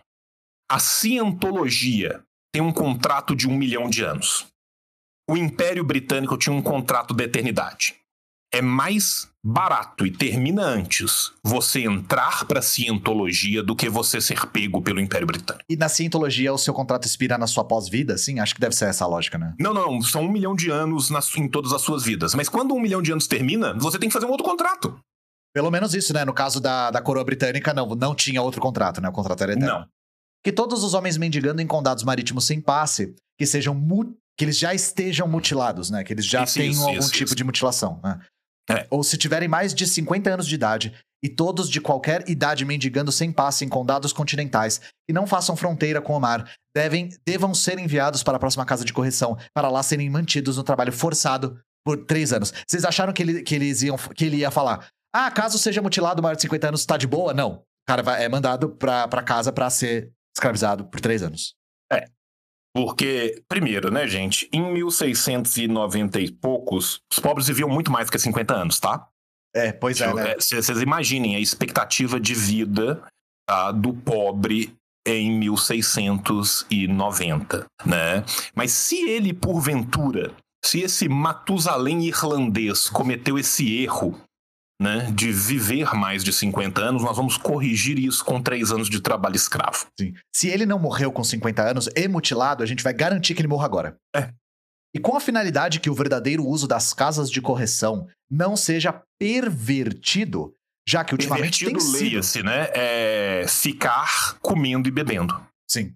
A cientologia tem um contrato de um milhão de anos. O Império Britânico tinha um contrato da eternidade. É mais barato e termina antes você entrar para a cientologia do que você ser pego pelo Império Britânico. E na cientologia, o seu contrato expira na sua pós-vida? Sim, acho que deve ser essa a lógica, né? Não, não, são um milhão de anos nas- em todas as suas vidas. Mas quando um milhão de anos termina, você tem que fazer um outro contrato. Pelo menos isso, né? No caso da, da coroa britânica, não, não tinha outro contrato, né? O contrato era eterno. Não. Que todos os homens mendigando em condados marítimos sem passe, que sejam mu- que eles já estejam mutilados, né? Que eles já Isso, tenham isso, algum isso, tipo de mutilação, né? É. Ou se tiverem mais de 50 anos de idade e todos de qualquer idade mendigando sem passe em condados continentais que não façam fronteira com o mar, devem, devam ser enviados para a próxima casa de correção, para lá serem mantidos no trabalho forçado por três anos. Vocês acharam que, ele, que eles iam, que ele ia falar? Ah, caso seja mutilado maior de 50 anos, tá de boa? Não. cara vai- é mandado pra casa pra ser escravizado por três anos. Porque, primeiro, né, gente, em 1690 e poucos, os pobres viviam muito mais que 50 anos, tá? É, pois é, né? É, se Vocês imaginem a expectativa de vida tá, do pobre em 1690, né? Mas se ele, porventura, se esse Matusalém irlandês cometeu esse erro, né, de viver mais de 50 anos, nós vamos corrigir isso com três anos de trabalho escravo. Sim. Se ele não morreu com 50 anos e mutilado, a gente vai garantir que ele morra agora. É. E com a finalidade que o verdadeiro uso das casas de correção não seja pervertido, já que ultimamente Pervertido, tem sido. leia-se, né? É ficar comendo e bebendo. Sim.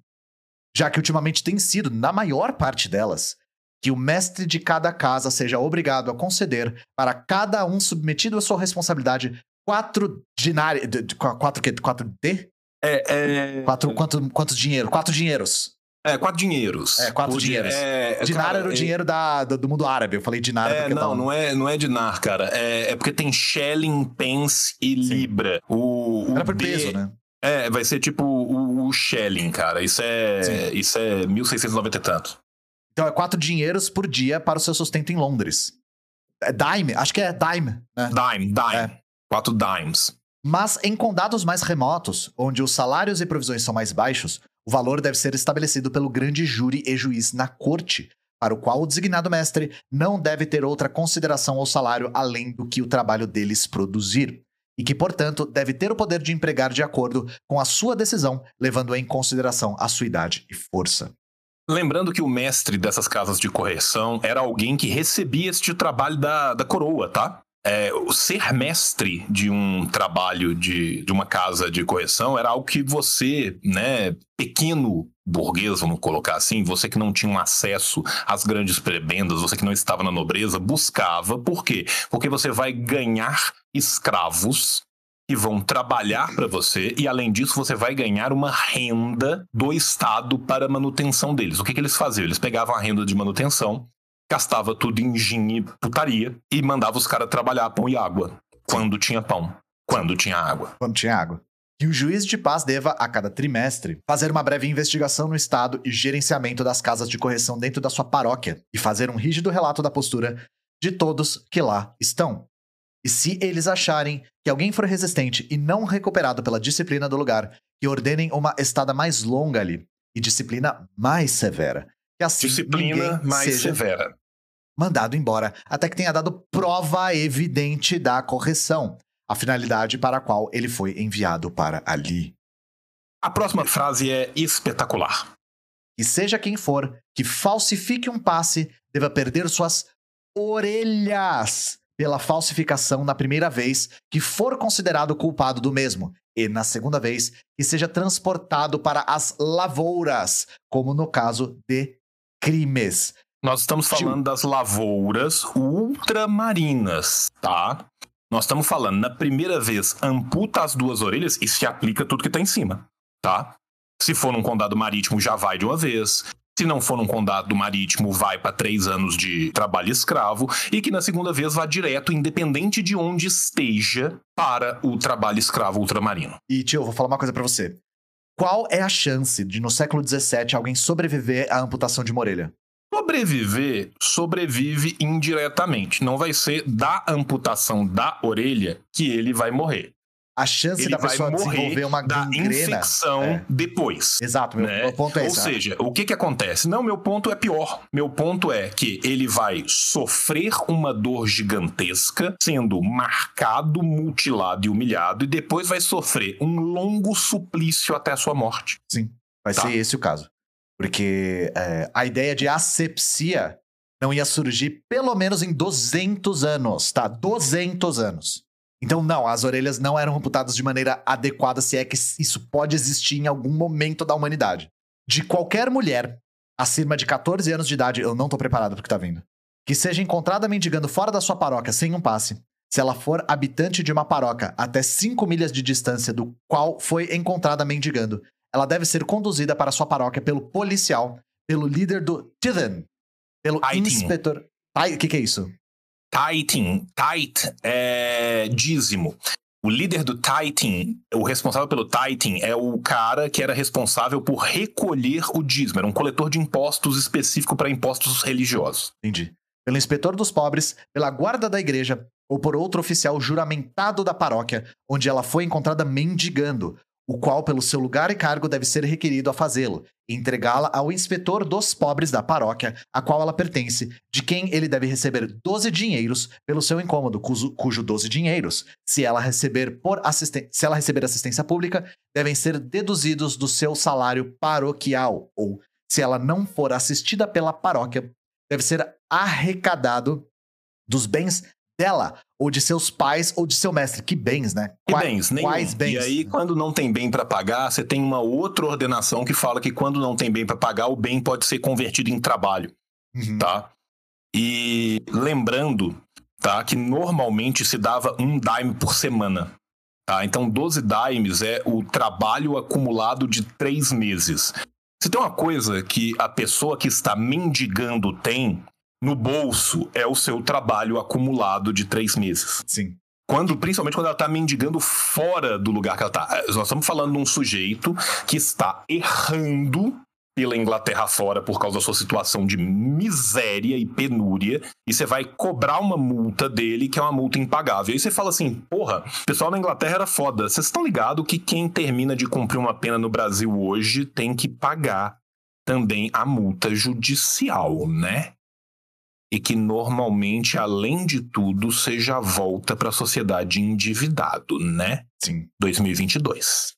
Já que ultimamente tem sido, na maior parte delas, que o mestre de cada casa seja obrigado a conceder para cada um submetido à sua responsabilidade quatro dinários. Quatro quê? Quatro D? É, é, Quatro, quanto, quantos dinheiro? Quatro dinheiros. é, quatro dinheiros. É, quatro dia- dinheiros. É, Dinar cara, era o é- dinheiro da, do, do mundo árabe. Eu falei dinar É, porque não, tá- não é, não é dinar, cara. É, é porque tem shilling, pence e Sim. libra. O, o Era por D- peso, né? É, vai ser tipo o, o shilling, cara. Isso é, Sim. isso é 1690 e tanto. Então é quatro dinheiros por dia para o seu sustento em Londres. É dime, acho que é dime, né? Dime, dime. É. Quatro dimes. Mas em condados mais remotos, onde os salários e provisões são mais baixos, o valor deve ser estabelecido pelo grande júri e juiz na corte, para o qual o designado mestre não deve ter outra consideração ao salário além do que o trabalho deles produzir, e que, portanto, deve ter o poder de empregar de acordo com a sua decisão, levando em consideração a sua idade e força. Lembrando que o mestre dessas casas de correção era alguém que recebia este trabalho da, da coroa, tá? É, o ser mestre de um trabalho de, de uma casa de correção era algo que você, né, pequeno burguês, vamos colocar assim, você que não tinha um acesso às grandes prebendas, você que não estava na nobreza, buscava. Por quê? Porque você vai ganhar escravos que vão trabalhar para você e além disso você vai ganhar uma renda do estado para manutenção deles. O que, que eles faziam? Eles pegavam a renda de manutenção, gastava tudo em gin e putaria e mandava os caras trabalhar pão e água quando tinha pão, quando tinha água. quando tinha água. Que o juiz de paz deva, a cada trimestre, fazer uma breve investigação no estado e gerenciamento das casas de correção dentro da sua paróquia e fazer um rígido relato da postura de todos que lá estão. E se eles acharem que alguém for resistente e não recuperado pela disciplina do lugar, que ordenem uma estada mais longa ali e disciplina mais severa. Que assim Disciplina mais seja severa. mandado embora até que tenha dado prova evidente da correção, a finalidade para a qual ele foi enviado para ali. A próxima frase é espetacular. Que seja quem for que falsifique um passe, deva perder suas orelhas pela falsificação na primeira vez que for considerado culpado do mesmo, e na segunda vez que seja transportado para as lavouras, como no caso de crimes. Nós estamos falando das lavouras ultramarinas, tá? Nós estamos falando, na primeira vez, amputa as duas orelhas e se aplica tudo que tá em cima, tá? Se for num condado marítimo, já vai de uma vez. Se não for num condado marítimo, vai para três anos de trabalho escravo. E que na segunda vez vá direto, independente de onde esteja, para o trabalho escravo ultramarino. E, tio, eu vou falar uma coisa pra você. Qual é a chance de, no século XVII, alguém sobreviver à amputação de uma orelha? Sobreviver, sobrevive indiretamente. Não vai ser da amputação da orelha que ele vai morrer. A chance Ele da pessoa morrer desenvolver uma da gangrena. infecção É. depois. Exato, meu, né? meu ponto é Ou esse. seja, o que que acontece? Não, meu ponto é pior. Meu ponto é que ele vai sofrer uma dor gigantesca, sendo marcado, mutilado e humilhado, e depois vai sofrer um longo suplício até a sua morte. Vai Tá. ser esse o caso. Porque é, a ideia de asepsia não ia surgir pelo menos em 200 anos, tá? 200 anos. Então, não, as orelhas não eram amputadas de maneira adequada, se é que isso pode existir em algum momento da humanidade. De qualquer mulher acima de 14 anos de idade, eu não tô preparado pro que tá vindo, que seja encontrada mendigando fora da sua paróquia sem um passe, se ela for habitante de uma paróquia até 5 milhas de distância do qual foi encontrada mendigando, ela deve ser conduzida para sua paróquia pelo policial, pelo líder do Tithen, pelo inspetor. O que, que é isso? Tithing, tithe é dízimo. O líder do Titan, o responsável pelo Titan, é o cara que era responsável por recolher o dízimo. Era um coletor de impostos específico para impostos religiosos. Entendi. Pelo inspetor dos pobres, pela guarda da igreja ou por outro oficial juramentado da paróquia, onde ela foi encontrada mendigando, o qual, pelo seu lugar e cargo, deve ser requerido a fazê-lo, entregá-la ao inspetor dos pobres da paróquia, a qual ela pertence, de quem ele deve receber 12 dinheiros pelo seu incômodo, cujo, cujo 12 dinheiros, se ela receber por se ela receber assistência pública, devem ser deduzidos do seu salário paroquial, ou, se ela não for assistida pela paróquia, deve ser arrecadado dos bens dela, ou de seus pais, ou de seu mestre. Que bens, né? Que Qua bens? Nenhum. Quais bens? E aí, quando não tem bem para pagar, você tem uma outra ordenação que fala que quando não tem bem para pagar, o bem pode ser convertido em trabalho, uhum. tá? E lembrando, tá, que normalmente se dava um dime por semana. Tá? Então, 12 dimes é o trabalho acumulado de três meses. Se tem uma coisa que a pessoa que está mendigando tem, no bolso é o seu trabalho acumulado de três meses. Sim. Quando, principalmente quando ela está mendigando fora do lugar que ela está. Nós estamos falando de um sujeito que está errando pela Inglaterra fora por causa da sua situação de miséria e penúria, e você vai cobrar uma multa dele, que é uma multa impagável. E aí você fala assim: porra, o pessoal na Inglaterra era foda. Vocês estão ligados que quem termina de cumprir uma pena no Brasil hoje tem que pagar também a multa judicial, né? E que normalmente, além de tudo, seja a volta para a sociedade endividado, né? Sim. 2022.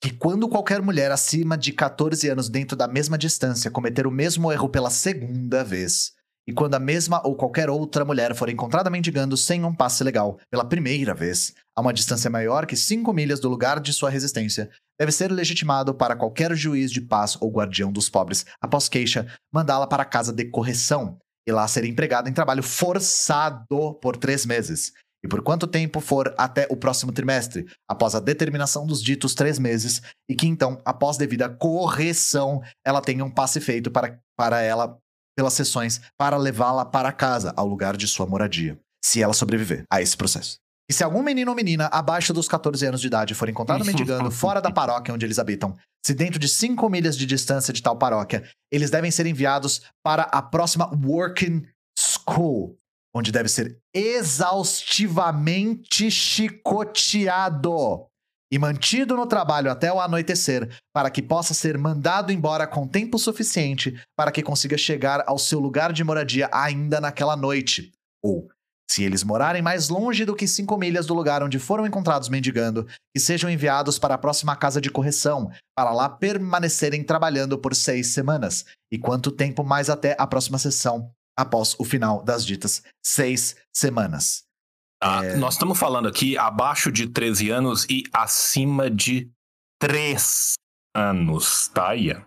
Que quando qualquer mulher acima de 14 anos dentro da mesma distância cometer o mesmo erro pela segunda vez, e quando a mesma ou qualquer outra mulher for encontrada mendigando sem um passe legal pela primeira vez, a uma distância maior que 5 milhas do lugar de sua resistência, deve ser legitimado para qualquer juiz de paz ou guardião dos pobres, após queixa, mandá-la para a casa de correção, e lá ser empregado em trabalho forçado por três meses. E por quanto tempo for até o próximo trimestre, após a determinação dos ditos três meses, e que então, após devida correção, ela tenha um passe feito para, para ela pelas sessões para levá-la para casa, ao lugar de sua moradia, se ela sobreviver a esse processo. E se algum menino ou menina abaixo dos 14 anos de idade for encontrado mendigando fora da paróquia onde eles habitam, se dentro de 5 milhas de distância de tal paróquia, eles devem ser enviados para a próxima working school, onde deve ser exaustivamente chicoteado e mantido no trabalho até o anoitecer, para que possa ser mandado embora com tempo suficiente para que consiga chegar ao seu lugar de moradia ainda naquela noite, ou se eles morarem mais longe do que cinco milhas do lugar onde foram encontrados mendigando, que sejam enviados para a próxima casa de correção, para lá permanecerem trabalhando por seis semanas. E quanto tempo mais até a próxima sessão, após o final das ditas seis semanas. Ah, é... Nós estamos falando aqui abaixo de 13 anos e acima de 3 anos, tá, Ian?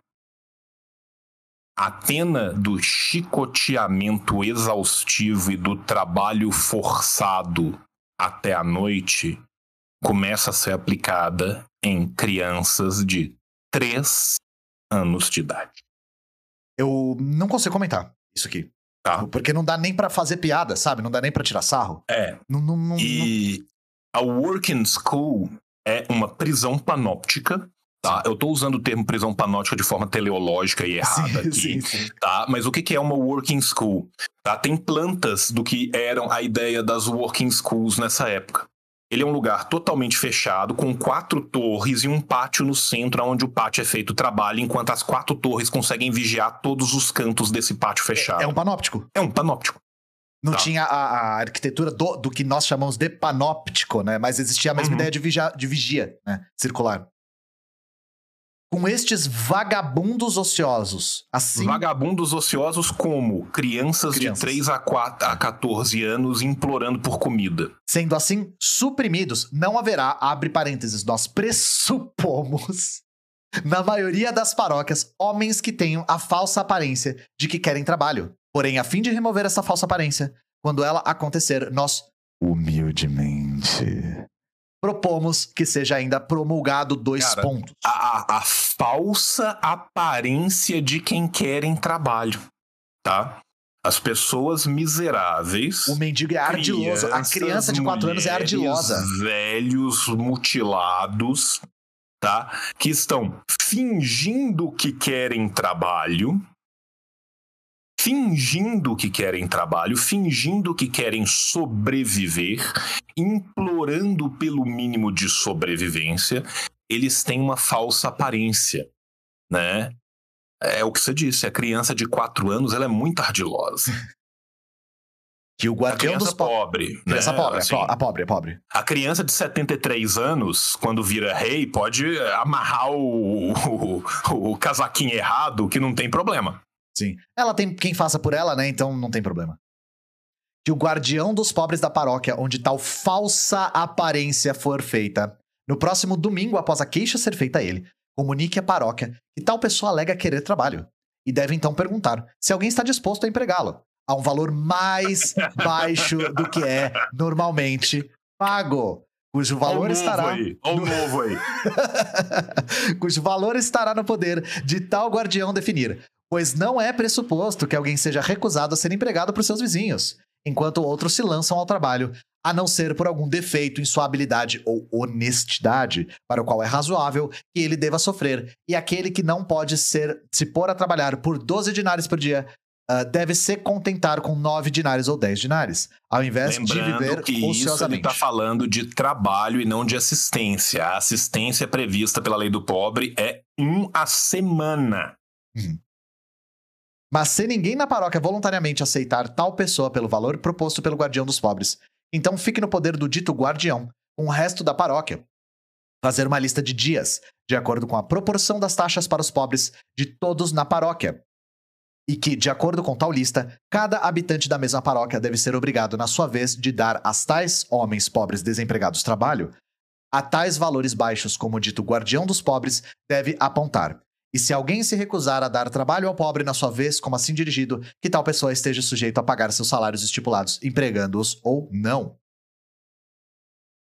A pena do chicoteamento exaustivo e do trabalho forçado até a noite começa a ser aplicada em crianças de 3 anos de idade. Eu não consigo comentar isso aqui. Tá. Porque não dá nem para fazer piada, sabe? Não dá nem para tirar sarro. É. Não, não, não, e a working school é uma prisão panóptica Tá, eu estou usando o termo prisão panótica de forma teleológica e errada sim, aqui, sim, sim. tá? Mas o que, é uma working school? Tá? Tem plantas do que eram a ideia das working schools nessa época. Ele é um lugar totalmente fechado, com quatro torres e um pátio no centro, onde o pátio é feito trabalho, enquanto as quatro torres conseguem vigiar todos os cantos desse pátio fechado. É, é um panóptico. É um panóptico. Não tá. tinha a, a arquitetura do, do, que nós chamamos de panóptico, né? Mas existia a mesma uhum. ideia de vigia, de vigia né? circular com estes vagabundos ociosos. Assim, vagabundos ociosos como crianças, crianças, de 3 a, 4, a 14 anos implorando por comida. Sendo assim suprimidos, não haverá, abre parênteses, nós pressupomos, *laughs* na maioria das paróquias, homens que tenham a falsa aparência de que querem trabalho. Porém, a fim de remover essa falsa aparência, quando ela acontecer, nós humildemente propomos que seja ainda promulgado dois Cara, pontos. A, a, falsa aparência de quem quer em trabalho, tá? As pessoas miseráveis. O mendigo é ardiloso. A criança de 4 anos é ardilosa. Velhos mutilados, tá? Que estão fingindo que querem trabalho, fingindo que querem trabalho, fingindo que querem sobreviver, implorando pelo mínimo de sobrevivência, eles têm uma falsa aparência, né? É o que você disse, a criança de 4 anos ela é muito ardilosa. Que *laughs* o guardião dos po pobre. Né? Criança pobre, assim, a pobre, a pobre. A criança de 73 anos, quando vira rei, pode amarrar o, o, o, o casaquinho errado, que não tem problema. Sim. Ela tem quem faça por ela, né? Então não tem problema. Que o guardião dos pobres da paróquia, onde tal falsa aparência for feita, no próximo domingo, após a queixa ser feita a ele, comunique à paróquia que tal pessoa alega querer trabalho. E deve então perguntar se alguém está disposto a empregá-lo, a um valor mais baixo do que é normalmente pago. Cujo valor Olha estará. Aí. Olha o novo aí. *laughs* cujo valor estará no poder de tal guardião definir, pois não é pressuposto que alguém seja recusado a ser empregado por seus vizinhos, enquanto outros se lançam ao trabalho, a não ser por algum defeito em sua habilidade ou honestidade, para o qual é razoável que ele deva sofrer, e aquele que não pode ser se pôr a trabalhar por 12 dinários por dia uh, deve se contentar com 9 dinários ou 10 dinários, ao invés Lembrando de viver que isso ele ociosamente. está falando de trabalho e não de assistência. A assistência prevista pela lei do pobre é um a semana. Mas se ninguém na paróquia voluntariamente aceitar tal pessoa pelo valor proposto pelo guardião dos pobres, então fique no poder do dito guardião, com o resto da paróquia. Fazer uma lista de dias, de acordo com a proporção das taxas para os pobres de todos na paróquia. E que, de acordo com tal lista, cada habitante da mesma paróquia deve ser obrigado, na sua vez, de dar às tais homens pobres desempregados trabalho, a tais valores baixos como dito guardião dos pobres deve apontar. E se alguém se recusar a dar trabalho ao pobre na sua vez, como assim dirigido, que tal pessoa esteja sujeito a pagar seus salários estipulados, empregando-os ou não.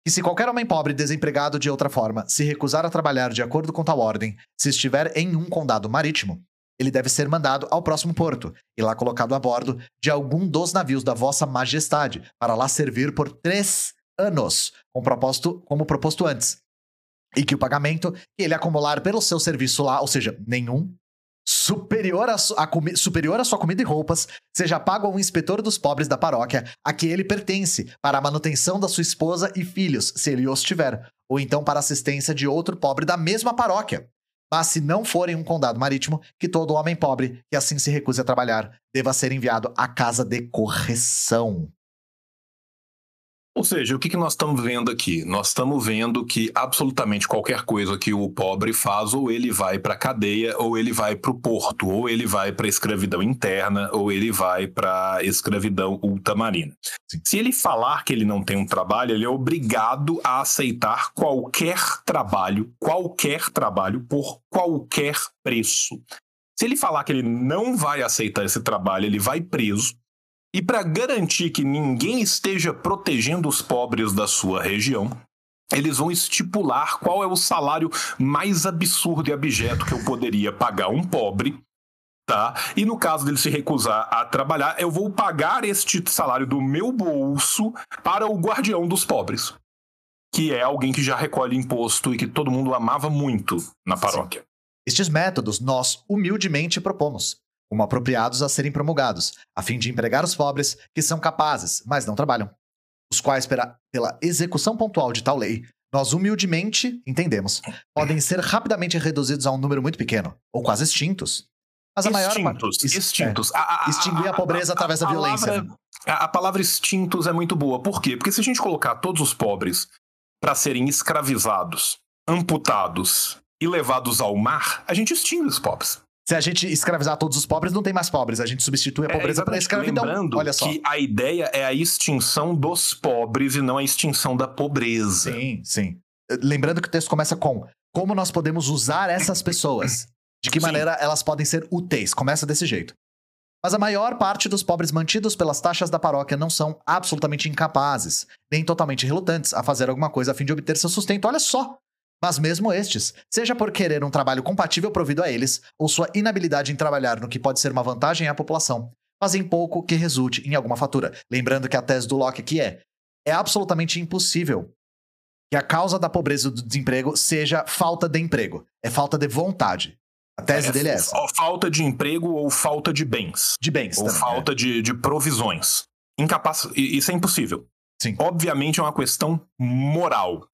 E se qualquer homem pobre desempregado de outra forma se recusar a trabalhar de acordo com tal ordem, se estiver em um condado marítimo, ele deve ser mandado ao próximo porto e lá colocado a bordo de algum dos navios da vossa majestade, para lá servir por três anos, com propósito, como proposto antes, e que o pagamento que ele acumular pelo seu serviço lá, ou seja, nenhum, superior a, a superior à sua comida e roupas, seja pago ao inspetor dos pobres da paróquia a que ele pertence, para a manutenção da sua esposa e filhos, se ele os tiver, ou então para a assistência de outro pobre da mesma paróquia. Mas se não for em um condado marítimo, que todo homem pobre que assim se recuse a trabalhar deva ser enviado à casa de correção. Ou seja, o que, que nós estamos vendo aqui? Nós estamos vendo que absolutamente qualquer coisa que o pobre faz, ou ele vai para a cadeia, ou ele vai para o porto, ou ele vai para a escravidão interna, ou ele vai para a escravidão ultramarina. Se ele falar que ele não tem um trabalho, ele é obrigado a aceitar qualquer trabalho, qualquer trabalho, por qualquer preço. Se ele falar que ele não vai aceitar esse trabalho, ele vai preso. E para garantir que ninguém esteja protegendo os pobres da sua região, eles vão estipular qual é o salário mais absurdo e abjeto que eu poderia pagar um pobre, tá? E no caso dele se recusar a trabalhar, eu vou pagar este salário do meu bolso para o guardião dos pobres, que é alguém que já recolhe imposto e que todo mundo amava muito na paróquia. Estes métodos nós humildemente propomos, como apropriados a serem promulgados, a fim de empregar os pobres que são capazes, mas não trabalham, os quais, pela, pela execução pontual de tal lei, nós humildemente entendemos, podem ser rapidamente reduzidos a um número muito pequeno, ou quase extintos. Mas a maior extintos, parte. extintos. É, A- a- extinguir a pobreza através da violência, palavra- né? A, a palavra extintos é muito boa. Por quê? Porque se a gente colocar todos os pobres para serem escravizados, amputados e levados ao mar, a gente extingue os pobres. Se a gente escravizar todos os pobres, não tem mais pobres. A gente substitui a É, pobreza pela exatamente. escravidão. Lembrando Olha só. que a ideia é a extinção dos pobres e não a extinção da pobreza. Sim, sim. Lembrando que o texto começa com como nós podemos usar essas pessoas. De que Sim. maneira elas podem ser úteis. Começa desse jeito. Mas a maior parte dos pobres mantidos pelas taxas da paróquia não são absolutamente incapazes, nem totalmente relutantes a fazer alguma coisa a fim de obter seu sustento. Olha só! Mas mesmo estes, seja por querer um trabalho compatível provido a eles, ou sua inabilidade em trabalhar no que pode ser uma vantagem à população, fazem pouco que resulte em alguma fatura. Lembrando que a tese do Locke aqui é: é absolutamente impossível que a causa da pobreza e do desemprego seja falta de emprego. É falta de vontade. A tese É, dele é essa. Falta de emprego ou falta de bens. De bens. Ou também, falta de, de provisões. Incapaz... Isso é impossível. Sim. Obviamente é uma questão moral.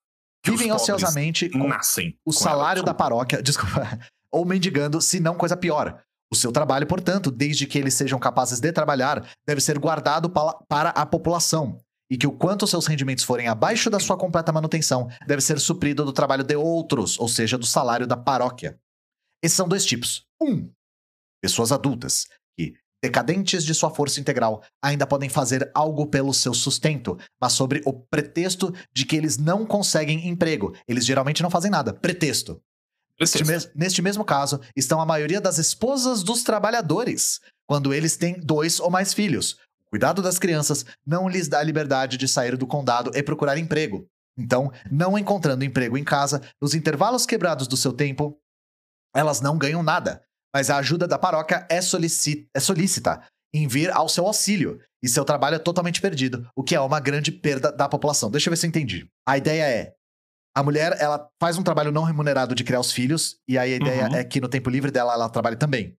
Vivem ociosamente com nascem. o salário ela. da paróquia, *laughs* desculpa, ou mendigando, se não coisa pior. O seu trabalho, portanto, desde que eles sejam capazes de trabalhar, deve ser guardado pa- para a população. E que o quanto seus rendimentos forem abaixo da sua completa manutenção, deve ser suprido do trabalho de outros, ou seja, do salário da paróquia. Esses são dois tipos. Um, pessoas adultas, que, decadentes de sua força integral, ainda podem fazer algo pelo seu sustento, mas sobre o pretexto de que eles não conseguem emprego. Eles geralmente não fazem nada. Pretexto. Neste, mes- neste mesmo caso, estão a maioria das esposas dos trabalhadores, quando eles têm dois ou mais filhos. O cuidado das crianças não lhes dá liberdade de sair do condado e procurar emprego. Então, não encontrando emprego em casa, nos intervalos quebrados do seu tempo, elas não ganham nada. Mas a ajuda da paróquia é, solici- é solícita em vir ao seu auxílio, e seu trabalho é totalmente perdido, o que é uma grande perda da população. Deixa eu ver se eu entendi. A ideia é: a mulher ela faz um trabalho não remunerado de criar os filhos, e aí a ideia Uhum. é que no tempo livre dela ela trabalha também.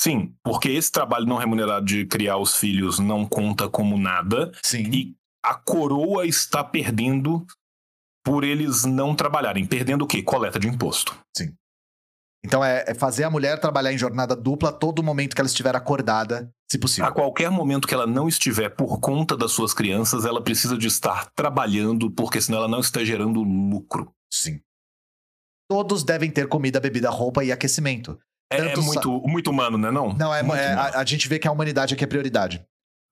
Sim, porque esse trabalho não remunerado de criar os filhos não conta como nada Sim. e a coroa está perdendo por eles não trabalharem. Perdendo o quê? Coleta de imposto. Então é, é fazer a mulher trabalhar em jornada dupla a todo momento que ela estiver acordada, se possível. A qualquer momento que ela não estiver por conta das suas crianças, ela precisa de estar trabalhando, porque senão ela não está gerando lucro. Sim. Todos devem ter comida, bebida, roupa e aquecimento. É, é muito, muito humano, né? Não, Não, é, é- a, a gente vê que a humanidade aqui é prioridade.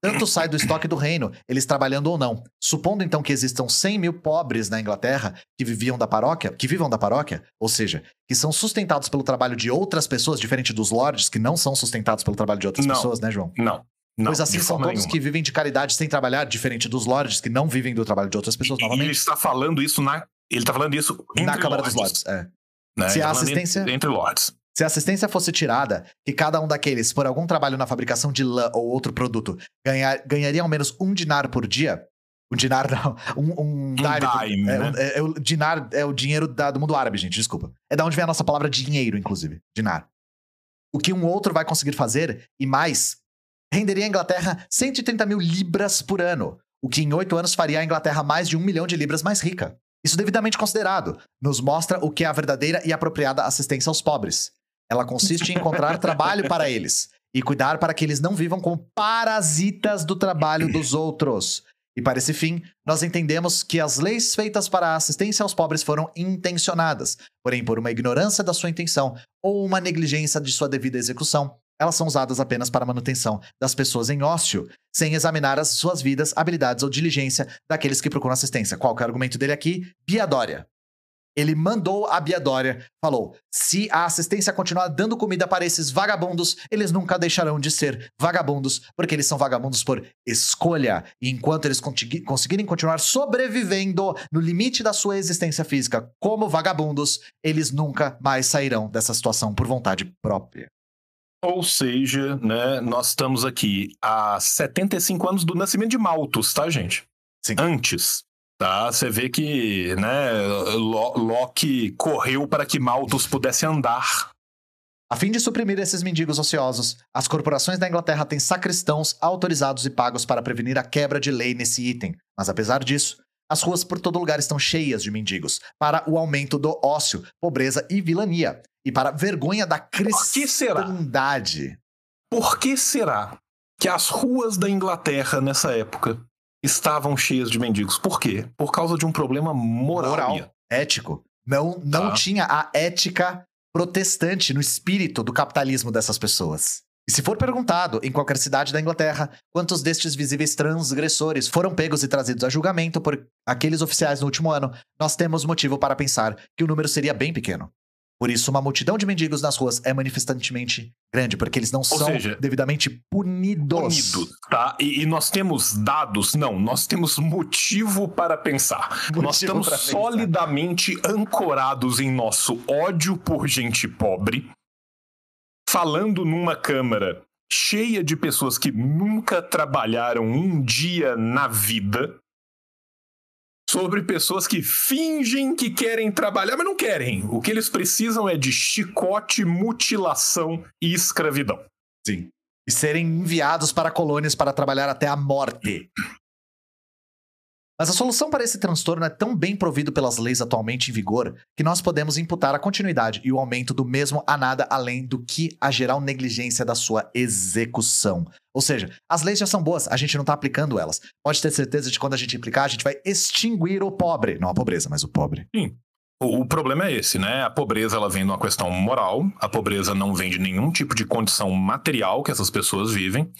Tanto sai do estoque do reino, eles trabalhando ou não. Supondo então que existam 100 mil pobres na Inglaterra que viviam da paróquia, que vivam da paróquia, ou seja, que são sustentados pelo trabalho de outras pessoas, diferente dos lords que não são sustentados pelo trabalho de outras Não. pessoas, né, João? Não. não pois assim são todos nenhuma. que vivem de caridade sem trabalhar, diferente dos lords que não vivem do trabalho de outras pessoas, E ele novamente. está falando isso na. Ele está falando isso Na Câmara dos lords, Lords, é. né? Se Ele a tá falando assistência- Entre, entre lords. Se a assistência fosse tirada, que cada um daqueles, por algum trabalho na fabricação de lã ou outro produto, ganhar, ganharia ao menos um dinar por dia. Um dinar, *laughs* não. Um, um, dime por- dime, é, né? um- é- é o dinar é o dinheiro da- do mundo árabe, gente, desculpa. É da onde vem a nossa palavra dinheiro, inclusive. Dinar. O que um outro vai conseguir fazer, e mais, renderia à Inglaterra 130 mil libras por ano. O que em oito anos faria a Inglaterra mais de um milhão de libras mais rica. Isso devidamente considerado, nos mostra o que é a verdadeira e apropriada assistência aos pobres. Ela consiste em encontrar trabalho para eles e cuidar para que eles não vivam como parasitas do trabalho dos outros. E para esse fim, nós entendemos que as leis feitas para a assistência aos pobres foram intencionadas, porém, por uma ignorância da sua intenção ou uma negligência de sua devida execução, elas são usadas apenas para a manutenção das pessoas em ócio, sem examinar as suas vidas, habilidades ou diligência daqueles que procuram assistência. Qual é o argumento dele aqui? Biadória. Ele mandou a Biadória, falou: se a assistência continuar dando comida para esses vagabundos, eles nunca deixarão de ser vagabundos, porque eles são vagabundos por escolha. E enquanto eles conseguirem continuar sobrevivendo no limite da sua existência física como vagabundos, eles nunca mais sairão dessa situação por vontade própria. Ou seja, né, nós estamos aqui há 75 anos do nascimento de Malthus, tá, gente? Sim. Antes. Tá, você vê que, né, Lo- Loki correu para que Malthus pudesse andar. A fim de suprimir esses mendigos ociosos, as corporações da Inglaterra têm sacristãos autorizados e pagos para prevenir a quebra de lei nesse item. Mas apesar disso, as ruas por todo lugar estão cheias de mendigos, para o aumento do ócio, pobreza e vilania, e para a vergonha da que será? cristandade. Por que será que as ruas da Inglaterra nessa época estavam cheias de mendigos? Por quê? Por causa de um problema moral. Moral, ético. Não, não Tá. tinha a ética protestante no espírito do capitalismo dessas pessoas. E se for perguntado em qualquer cidade da Inglaterra quantos destes visíveis transgressores foram pegos e trazidos a julgamento por aqueles oficiais no último ano, nós temos motivo para pensar que o número seria bem pequeno. Por isso, uma multidão de mendigos nas ruas é manifestantemente grande, porque eles não são seja, devidamente punidos. Unido, tá? E, e nós temos dados? Não, nós temos motivo para pensar. Motivo nós estamos pensar. solidamente ancorados em nosso ódio por gente pobre, falando numa Câmara cheia de pessoas que nunca trabalharam um dia na vida, sobre pessoas que fingem que querem trabalhar, mas não querem. O que eles precisam é de chicote, mutilação e escravidão. Sim. E serem enviados para colônias para trabalhar até a morte. Mas a solução para esse transtorno é tão bem provido pelas leis atualmente em vigor que nós podemos imputar a continuidade e o aumento do mesmo a nada além do que a geral negligência da sua execução. Ou seja, as leis já são boas, a gente não está aplicando elas. Pode ter certeza de que quando a gente aplicar, a gente vai extinguir o pobre. Não a pobreza, mas o pobre. Sim. O, problema é esse, né? A pobreza ela vem de uma questão moral, a pobreza não vem de nenhum tipo de condição material que essas pessoas vivem,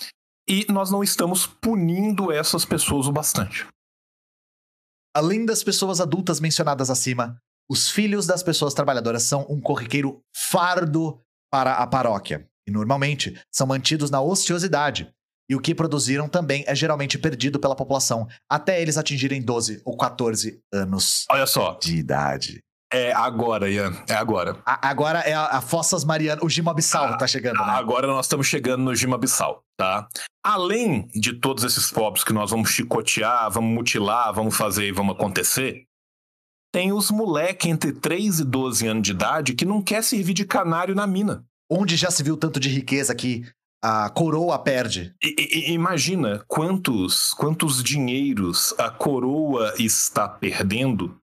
e nós não estamos punindo essas pessoas o bastante. Além das pessoas adultas mencionadas acima, os filhos das pessoas trabalhadoras são um corriqueiro fardo para a paróquia e normalmente são mantidos na ociosidade. E o que produziram também é geralmente perdido pela população até eles atingirem 12 ou 14 anos Olha só, de idade. É agora, Ian, é agora. A- agora é a, a Fossas Marianas, o Gimabissal Ah, tá chegando, né? Agora nós estamos chegando no Gima-Bissau, tá? Além de todos esses pobres que nós vamos chicotear, vamos mutilar, vamos fazer e vamos acontecer, tem os moleque entre 3 e 12 anos de idade que não quer servir de canário na mina. Onde já se viu tanto de riqueza que a coroa perde? Imagina quantos, quantos dinheiros a coroa está perdendo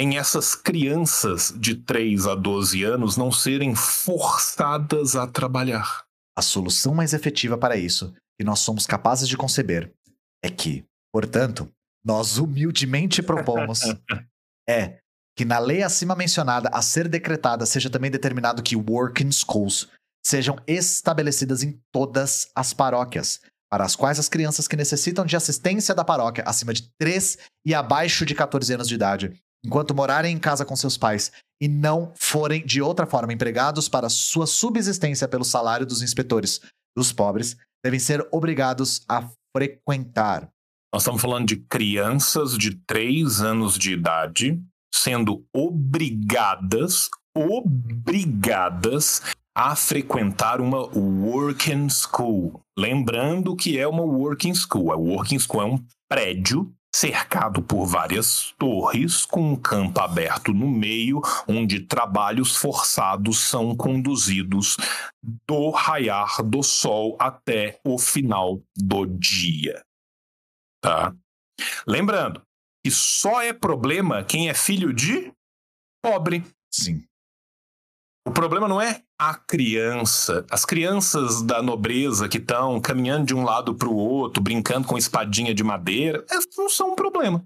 em essas crianças de 3 a 12 anos não serem forçadas a trabalhar. A solução mais efetiva para isso, que nós somos capazes de conceber, é que, portanto, nós humildemente propomos *laughs* é que na lei acima mencionada a ser decretada seja também determinado que working schools sejam estabelecidas em todas as paróquias, para as quais as crianças que necessitam de assistência da paróquia acima de 3 e abaixo de 14 anos de idade, enquanto morarem em casa com seus pais e não forem de outra forma empregados para sua subsistência pelo salário dos inspetores dos pobres, devem ser obrigados a frequentar. Nós estamos falando de crianças de 3 anos de idade sendo obrigadas, obrigadas a frequentar uma working school. Lembrando que é uma working school. A working school é um prédio cercado por várias torres com um campo aberto no meio, onde trabalhos forçados são conduzidos do raiar do sol até o final do dia. Tá? Lembrando que só é problema quem é filho de pobre. Sim. O problema não é a criança. As crianças da nobreza que estão caminhando de um lado para o outro, brincando com espadinha de madeira, não são um problema.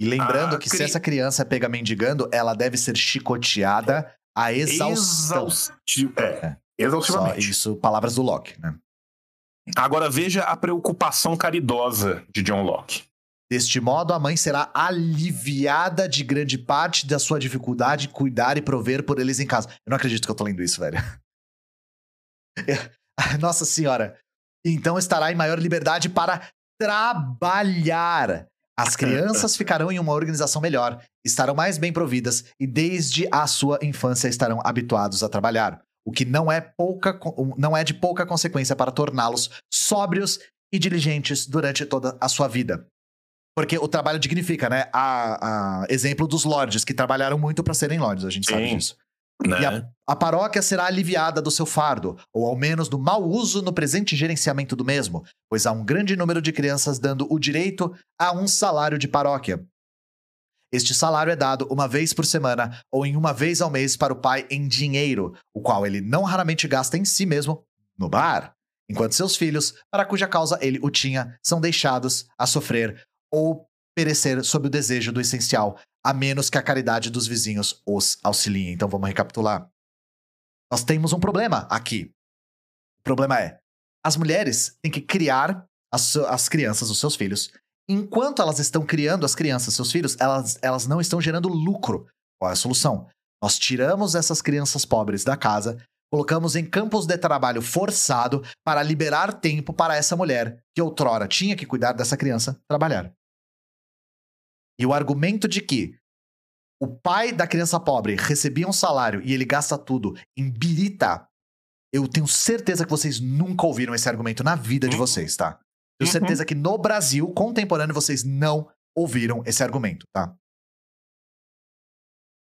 E lembrando A que cri- se essa criança pega mendigando, ela deve ser chicoteada a exaustão. Exausti- é, É. Só exaustivamente. isso, palavras do Locke, né? Agora veja a preocupação caridosa de John Locke. Deste modo, a mãe será aliviada de grande parte da sua dificuldade em cuidar e prover por eles em casa. Eu não acredito que eu tô lendo isso, velho. *laughs* *laughs* Nossa senhora. Então estará em maior liberdade para trabalhar. As crianças ficarão em uma organização melhor, estarão mais bem providas e desde a sua infância estarão habituados a trabalhar, o que não é, pouca, não é de pouca consequência para torná-los sóbrios e diligentes durante toda a sua vida. Porque o trabalho dignifica, né? A, a exemplo dos lords, que trabalharam muito para serem lords, a gente sabe Sim. disso. Né? E a, a paróquia será aliviada do seu fardo, ou ao menos do mau uso no presente gerenciamento do mesmo, pois há um grande número de crianças dando o direito a um salário de paróquia. Este salário é dado uma vez por semana ou em uma vez ao mês para o pai em dinheiro, o qual ele não raramente gasta em si mesmo no bar, enquanto seus filhos, para cuja causa ele o tinha, são deixados a sofrer ou perecer sob o desejo do essencial, a menos que a caridade dos vizinhos os auxilie. Então vamos recapitular. Nós temos um problema aqui. O problema é: as mulheres têm que criar as, as crianças, os seus filhos. Enquanto elas estão criando as crianças, seus filhos, elas, elas não estão gerando lucro. Qual é a solução? Nós tiramos essas crianças pobres da casa, colocamos em campos de trabalho forçado para liberar tempo para essa mulher que outrora tinha que cuidar dessa criança trabalhar. E o argumento de que o pai da criança pobre recebia um salário e ele gasta tudo em birita Eu tenho certeza que vocês nunca ouviram esse argumento na vida de Uhum. vocês, tá? Tenho Uhum. certeza que no Brasil contemporâneo vocês não ouviram esse argumento, tá?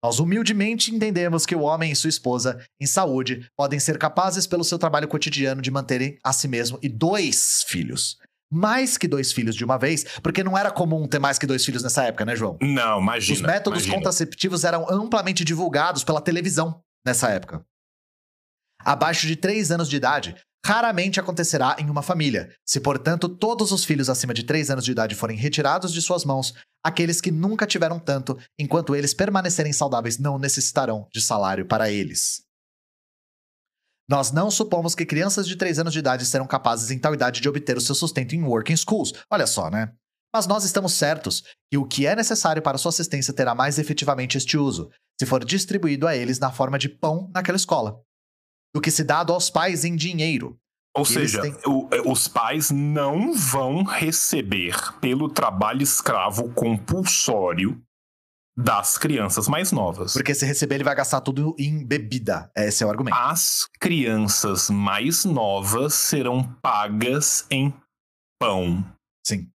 Nós humildemente entendemos que o homem e sua esposa, em saúde, podem ser capazes, pelo seu trabalho cotidiano, de manterem a si mesmo e dois filhos. Mais que dois filhos de uma vez, porque não era comum ter mais que dois filhos nessa época, né, João? Não, imagina. Os métodos imagina. contraceptivos eram amplamente divulgados pela televisão nessa época. Abaixo de 3 anos de idade, raramente acontecerá em uma família. Se, portanto, todos os filhos acima de 3 anos de idade forem retirados de suas mãos, aqueles que nunca tiveram tanto, enquanto eles permanecerem saudáveis, não necessitarão de salário para eles. Nós não supomos que crianças de 3 anos de idade serão capazes em tal idade de obter o seu sustento em working schools. Olha só, né? Mas nós estamos certos que o que é necessário para sua assistência terá mais efetivamente este uso, se for distribuído a eles na forma de pão naquela escola, do que se dado aos pais em dinheiro. Ou seja, têm- o- é, os pais não vão receber pelo trabalho escravo compulsório das crianças mais novas. Porque se receber, ele vai gastar tudo em bebida. Esse é o argumento. As crianças mais novas serão pagas em pão. Sim.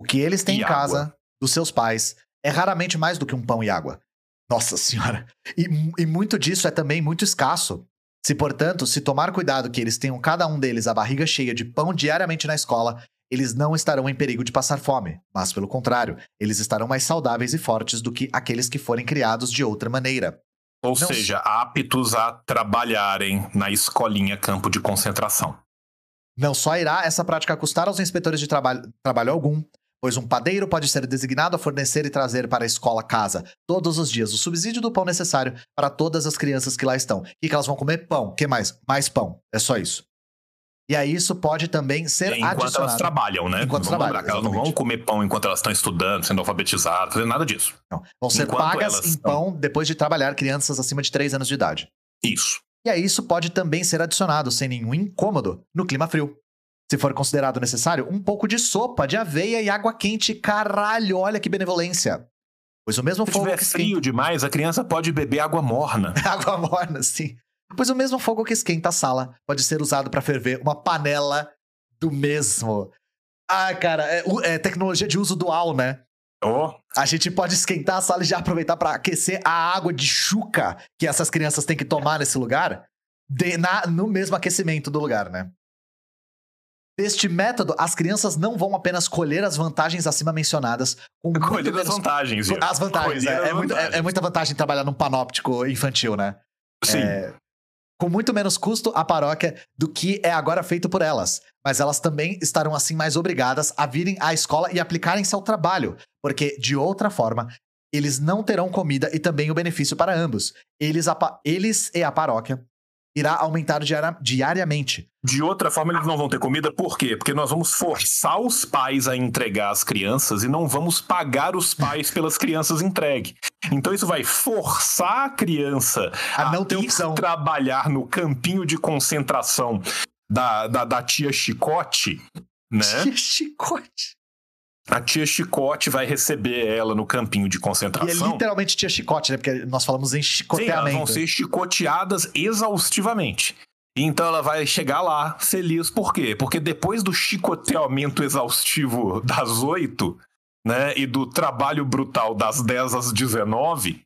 O que eles têm E em água. casa dos seus pais é raramente mais do que um pão e água. Nossa senhora. E, e muito disso é também muito escasso. Se, portanto, se tomar cuidado que eles tenham cada um deles a barriga cheia de pão diariamente na escola, eles não estarão em perigo de passar fome, mas pelo contrário, eles estarão mais saudáveis e fortes do que aqueles que forem criados de outra maneira. Ou Não- seja, aptos a trabalharem na escolinha campo de concentração. Não só irá essa prática custar aos inspetores de trabalho, trabalho algum, pois um padeiro pode ser designado a fornecer e trazer para a escola casa todos os dias o subsídio do pão necessário para todas as crianças que lá estão. O que, que elas vão comer? Pão. que mais? Mais pão. É só isso. E aí isso pode também ser enquanto elas adicionado. trabalham, né? Enquanto Vamos trabalham, elas não vão comer pão enquanto elas estão estudando, sendo alfabetizadas, fazendo nada disso. Não, vão ser Enquanto pagas elas em estão- pão depois de trabalhar crianças acima de 3 anos de idade. Isso. E aí isso pode também ser adicionado sem nenhum incômodo no clima frio. Se for considerado necessário, um pouco de sopa de aveia e água quente. Caralho, olha que benevolência. Pois o mesmo Se fogo tiver frio esquenta... demais, a criança pode beber água morna. *laughs* água morna, sim. Pois o mesmo fogo que esquenta a sala pode ser usado para ferver uma panela do mesmo. Ah, cara, é, é tecnologia de uso dual, né? Oh, A gente pode esquentar a sala e já aproveitar para aquecer a água de chuca que essas crianças têm que tomar nesse lugar de- na- no mesmo aquecimento do lugar, né? Deste método, as crianças não vão apenas colher as vantagens acima mencionadas, *laughs* colher as vantagens. viu? As vantagens, é, é muito- é- é vantagens. muita vantagem trabalhar num panóptico infantil, né? Sim. É, com muito menos custo à paróquia do que é agora feito por elas. Mas elas também estarão assim mais obrigadas a virem à escola e aplicarem seu trabalho, porque de outra forma eles não terão comida e também o benefício para ambos. Eles, eles e a paróquia irá aumentar diariamente. De outra forma, eles não vão ter comida, por quê? Porque nós vamos forçar os pais a entregar as crianças e não vamos pagar os pais pelas crianças entregues. Então isso vai forçar a criança A não ter ir opção. trabalhar no campinho de concentração da, da, da tia Chicote, né? Que chicote. A tia Chicote vai receber ela no campinho de E é concentração. literalmente tinha chicote, né? Porque nós falamos em Sim, elas chicoteamento. vão ser chicoteadas exaustivamente. Então ela vai chegar lá feliz, por quê? Porque depois do chicoteamento exaustivo das 8, né, e do trabalho brutal das 10 às 19,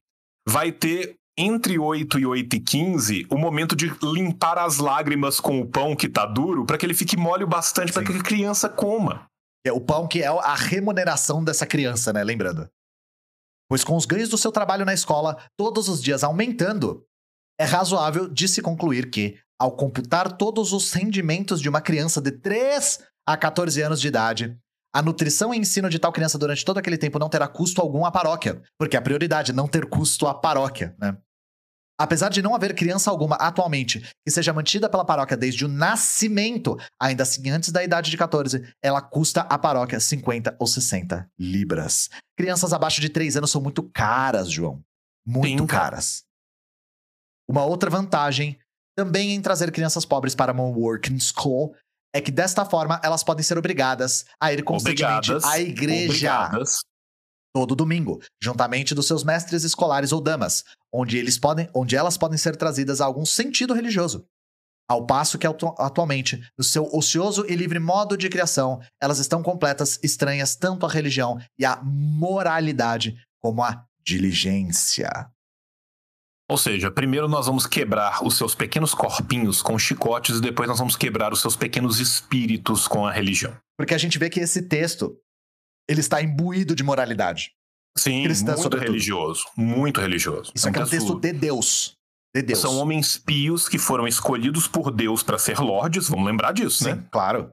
vai ter entre 8 e 8 e 15 o momento de limpar as lágrimas com o pão que tá duro, para que ele fique mole o bastante para que a criança coma. É o pão que é a remuneração dessa criança, né? Lembrando. Pois com os ganhos do seu trabalho na escola todos os dias aumentando, é razoável de se concluir que, ao computar todos os rendimentos de uma criança de 3 a 14 anos de idade, a nutrição e ensino de tal criança durante todo aquele tempo não terá custo algum à paróquia, porque a prioridade é não ter custo à paróquia, né? Apesar de não haver criança alguma atualmente que seja mantida pela paróquia desde o nascimento, ainda assim antes da idade de 14, ela custa à paróquia 50 ou 60 libras. Crianças abaixo de 3 anos são muito caras, João. Muito Sim, caras. Uma outra vantagem também em trazer crianças pobres para uma working school é que desta forma elas podem ser obrigadas a ir constantemente Obrigadas. à igreja Obrigadas. Todo domingo, juntamente dos seus mestres escolares ou damas, onde eles podem, onde elas podem ser trazidas a algum sentido religioso. Ao passo que atu atualmente, no seu ocioso e livre modo de criação, elas estão completas, estranhas tanto à religião e à moralidade como à diligência. Ou seja, primeiro nós vamos quebrar os seus pequenos corpinhos com chicotes e depois nós vamos quebrar os seus pequenos espíritos com a religião. Porque a gente vê que esse texto ele está imbuído de moralidade. Sim, Cristã, muito sobretudo. religioso, muito religioso. Isso é um texto- texto de Deus. De Deus. São homens pios que foram escolhidos por Deus para ser lordes, vamos lembrar disso, Sim, né? claro.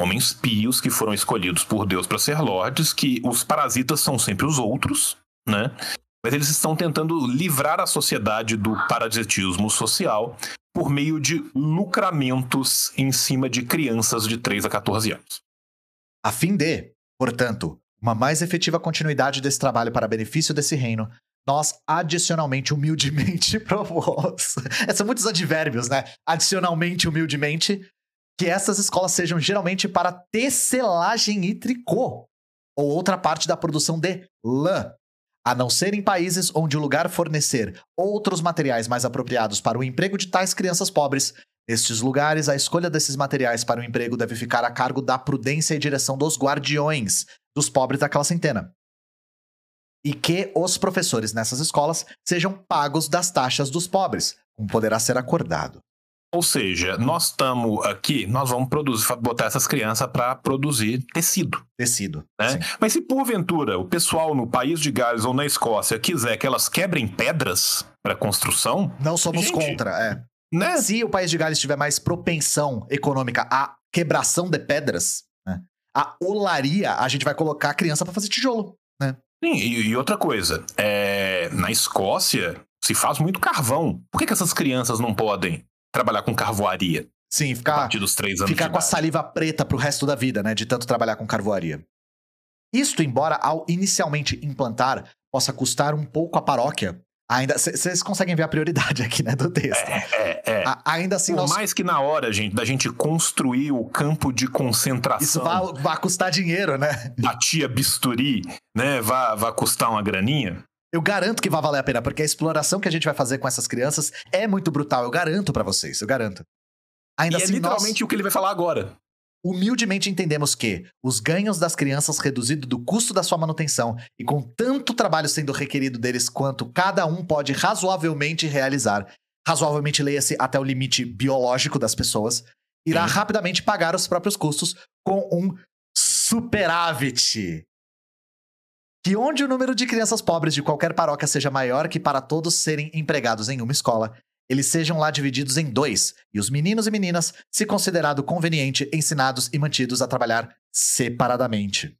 Homens pios que foram escolhidos por Deus para ser lordes, que os parasitas são sempre os outros, né? Mas eles estão tentando livrar a sociedade do parasitismo social por meio de lucramentos em cima de crianças de 3 a 14 anos. A fim de, portanto, uma mais efetiva continuidade desse trabalho para benefício desse reino, nós adicionalmente, humildemente *laughs* propomos. É, São muitos advérbios, né? Adicionalmente, humildemente, que essas escolas sejam geralmente para tecelagem e tricô, ou outra parte da produção de lã. A não ser em países onde o lugar fornecer outros materiais mais apropriados para o emprego de tais crianças pobres, Nestes lugares, a escolha desses materiais para o emprego deve ficar a cargo da prudência e direção dos guardiões dos pobres daquela centena. E que os professores nessas escolas sejam pagos das taxas dos pobres, como poderá ser acordado. Ou seja, nós estamos aqui, nós vamos produzir, botar essas crianças para produzir tecido. Tecido. né? Mas se porventura o pessoal no país de Gales ou na Escócia quiser que elas quebrem pedras para construção, Não somos Gente, contra, é. Né? Se o país de Gales tiver mais propensão econômica à quebração de pedras, né, a olaria, a gente vai colocar a criança para fazer tijolo. Sim, e, e outra coisa, é, na Escócia se faz muito carvão. Por que, que essas crianças não podem trabalhar com carvoaria Sim, a ficar partir dos três anos ficar com a idade? saliva preta pro resto da vida, né? De tanto trabalhar com carvoaria. Isto, embora ao inicialmente implantar possa custar um pouco à paróquia, ainda. Vocês conseguem ver a prioridade aqui, né? Do texto. É, é. A- ainda assim, Por nós, mais que na hora, gente, da gente construir o campo de isso concentração vai, vai custar dinheiro, né? da tia bisturi, né, vai, vai custar uma graninha, Eu garanto que vai valer a pena, porque a exploração que a gente vai fazer com essas crianças é muito brutal. Eu garanto pra vocês, eu garanto. Ainda e é assim, nós literalmente o que ele vai falar agora. Humildemente entendemos que os ganhos das crianças reduzido do custo da sua manutenção e com tanto trabalho sendo requerido deles quanto cada um pode razoavelmente realizar, razoavelmente leia-se até o limite biológico das pessoas, irá Sim. rapidamente pagar os próprios custos com um superávit. Que onde o número de crianças pobres de qualquer paróquia seja maior que para todos serem empregados em uma escola, eles sejam lá divididos em dois, e os meninos e meninas, se considerado conveniente, ensinados e mantidos a trabalhar separadamente.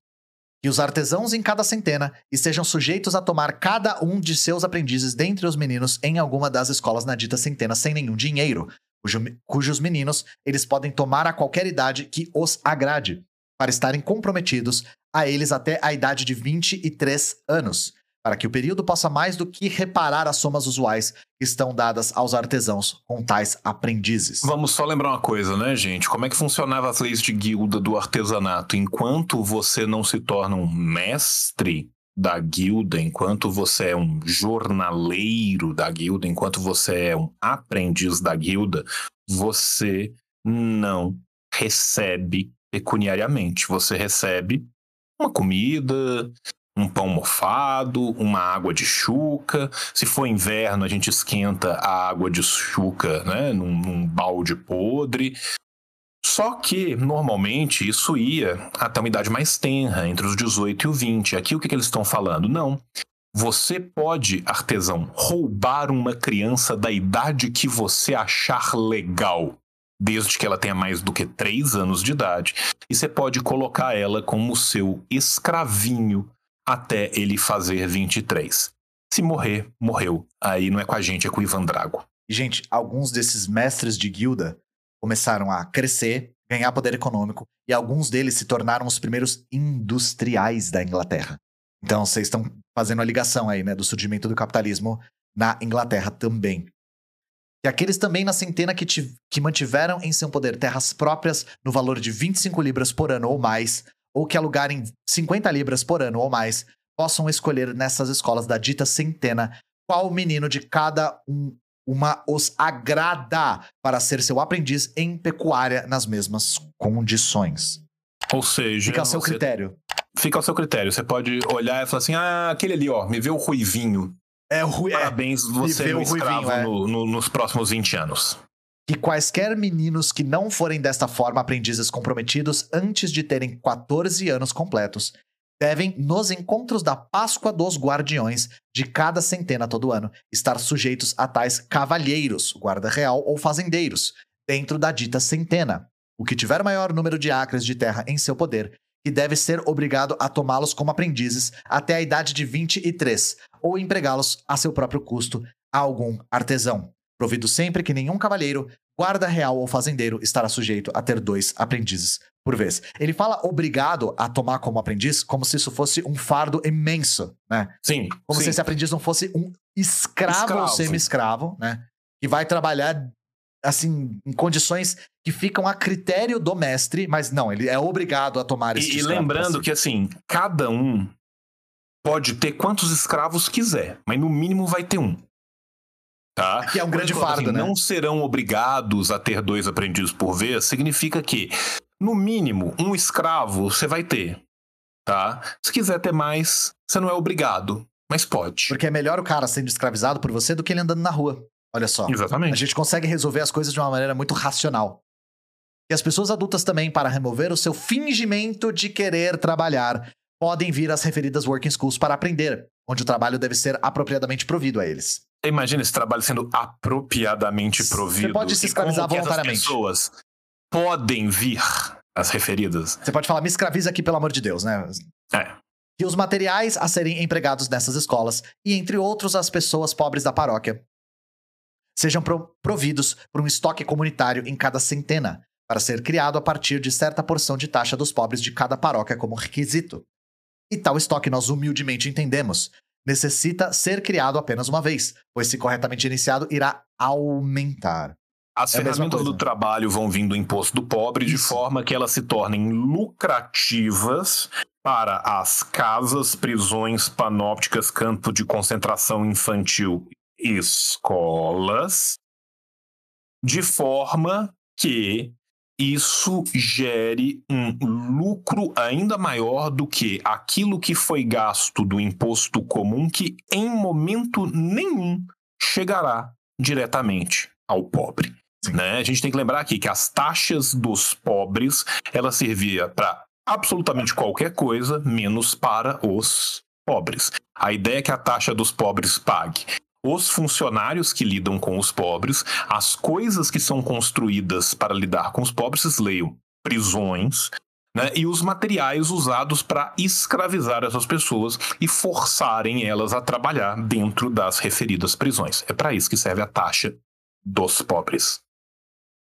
Que os artesãos em cada centena estejam sujeitos a tomar cada um de seus aprendizes dentre os meninos em alguma das escolas na dita centena sem nenhum dinheiro, cujo- cujos meninos eles podem tomar a qualquer idade que os agrade, para estarem comprometidos a eles até a idade de 23 anos, para que o período possa mais do que reparar as somas usuais que estão dadas aos artesãos com tais aprendizes. Vamos só lembrar uma coisa, né, gente? Como é que funcionava as leis de guilda do artesanato? Enquanto você não se torna um mestre da guilda, enquanto você é um jornaleiro da guilda, enquanto você é um aprendiz da guilda, você não recebe pecuniariamente. Você recebe uma comida, um pão mofado, uma água de chuca. Se for inverno, a gente esquenta a água de chuca né, num, num balde podre. Só que, normalmente, isso ia até uma idade mais tenra, entre os 18 e o 20. Aqui o que, que eles estão falando? Não. Você pode, artesão, roubar uma criança da idade que você achar legal, desde que ela tenha mais do que 3 anos de idade, e você pode colocar ela como seu escravinho até ele fazer 23. Se morrer, morreu. Aí não é com a gente, é com o Ivan Drago. Gente, alguns desses mestres de guilda começaram a crescer, ganhar poder econômico, e alguns deles se tornaram os primeiros industriais da Inglaterra. Então, vocês estão fazendo a ligação aí, né, do surgimento do capitalismo na Inglaterra também. E aqueles também na centena que, que mantiveram em seu poder terras próprias no valor de 25 libras por ano ou mais, ou que alugarem 50 libras por ano ou mais, possam escolher nessas escolas da dita centena qual menino de cada um uma os agrada para ser seu aprendiz em pecuária nas mesmas condições. Ou seja, Fica a seu critério. fica ao seu critério. Você pode olhar e falar assim: ah, aquele ali, ó, me vê o ruivinho. É, o é, Parabéns, você vê é um escravo ruivinho, é. no- no- nos próximos 20 anos. Que quaisquer meninos que não forem desta forma aprendizes comprometidos antes de terem 14 anos completos devem, nos encontros da Páscoa dos Guardiões de cada centena todo ano, estar sujeitos a tais cavalheiros, guarda real ou fazendeiros, dentro da dita centena. O que tiver maior número de acres de terra em seu poder, que deve ser obrigado a tomá-los como aprendizes até a idade de 23, ou empregá-los a seu próprio custo a algum artesão provido sempre que nenhum cavalheiro, guarda real ou fazendeiro estará sujeito a ter dois aprendizes por vez. Ele fala obrigado a tomar como aprendiz como se isso fosse um fardo imenso, né? Sim. Como sim. se esse aprendiz não fosse um escravo, ou Escravo. semi-escravo, né? Que vai trabalhar assim em condições que ficam a critério do mestre, mas não, ele é obrigado a tomar esse E, e lembrando que, assim, cada um pode ter quantos escravos quiser, mas no mínimo vai ter um. Tá? Que é um grande fala fardo, né? Não serão obrigados a ter dois aprendizes por vez, significa que, no mínimo, um escravo você vai ter. Tá? Se quiser ter mais, você não é obrigado, mas pode. Porque é melhor o cara sendo escravizado por você do que ele andando na rua. Olha só. A Exatamente. gente consegue resolver as coisas de uma maneira muito racional. E as pessoas adultas também, para remover o seu fingimento de querer trabalhar, podem vir às referidas working schools para aprender, onde o trabalho deve ser apropriadamente provido a eles. Imagina esse trabalho sendo apropriadamente Você provido. pode se escravizar voluntariamente. pessoas podem vir as referidas. Você pode falar, me escraviza aqui, pelo amor de Deus, né? É. E os materiais a serem empregados nessas escolas, e entre outros as pessoas pobres da paróquia, sejam pro- providos por um estoque comunitário em cada centena, para ser criado a partir de certa porção de taxa dos pobres de cada paróquia como requisito. E tal estoque nós humildemente entendemos. Necessita ser criado apenas uma vez, pois se corretamente iniciado, irá aumentar. As É ferramentas do trabalho vão vindo do imposto do pobre de Isso. forma que elas se tornem lucrativas para as casas, prisões, panópticas, campo de concentração infantil, e escolas, de forma que isso gere um lucro ainda maior do que aquilo que foi gasto do imposto comum, que em momento nenhum chegará diretamente ao pobre. Né? A gente tem que lembrar aqui que as taxas dos pobres ela servia para absolutamente qualquer coisa, menos para os pobres. A ideia é que a taxa dos pobres pague os funcionários que lidam com os pobres, as coisas que são construídas para lidar com os pobres, leiam prisões, né, e os materiais usados para escravizar essas pessoas e forçarem elas a trabalhar dentro das referidas prisões. É para isso que serve a taxa dos pobres.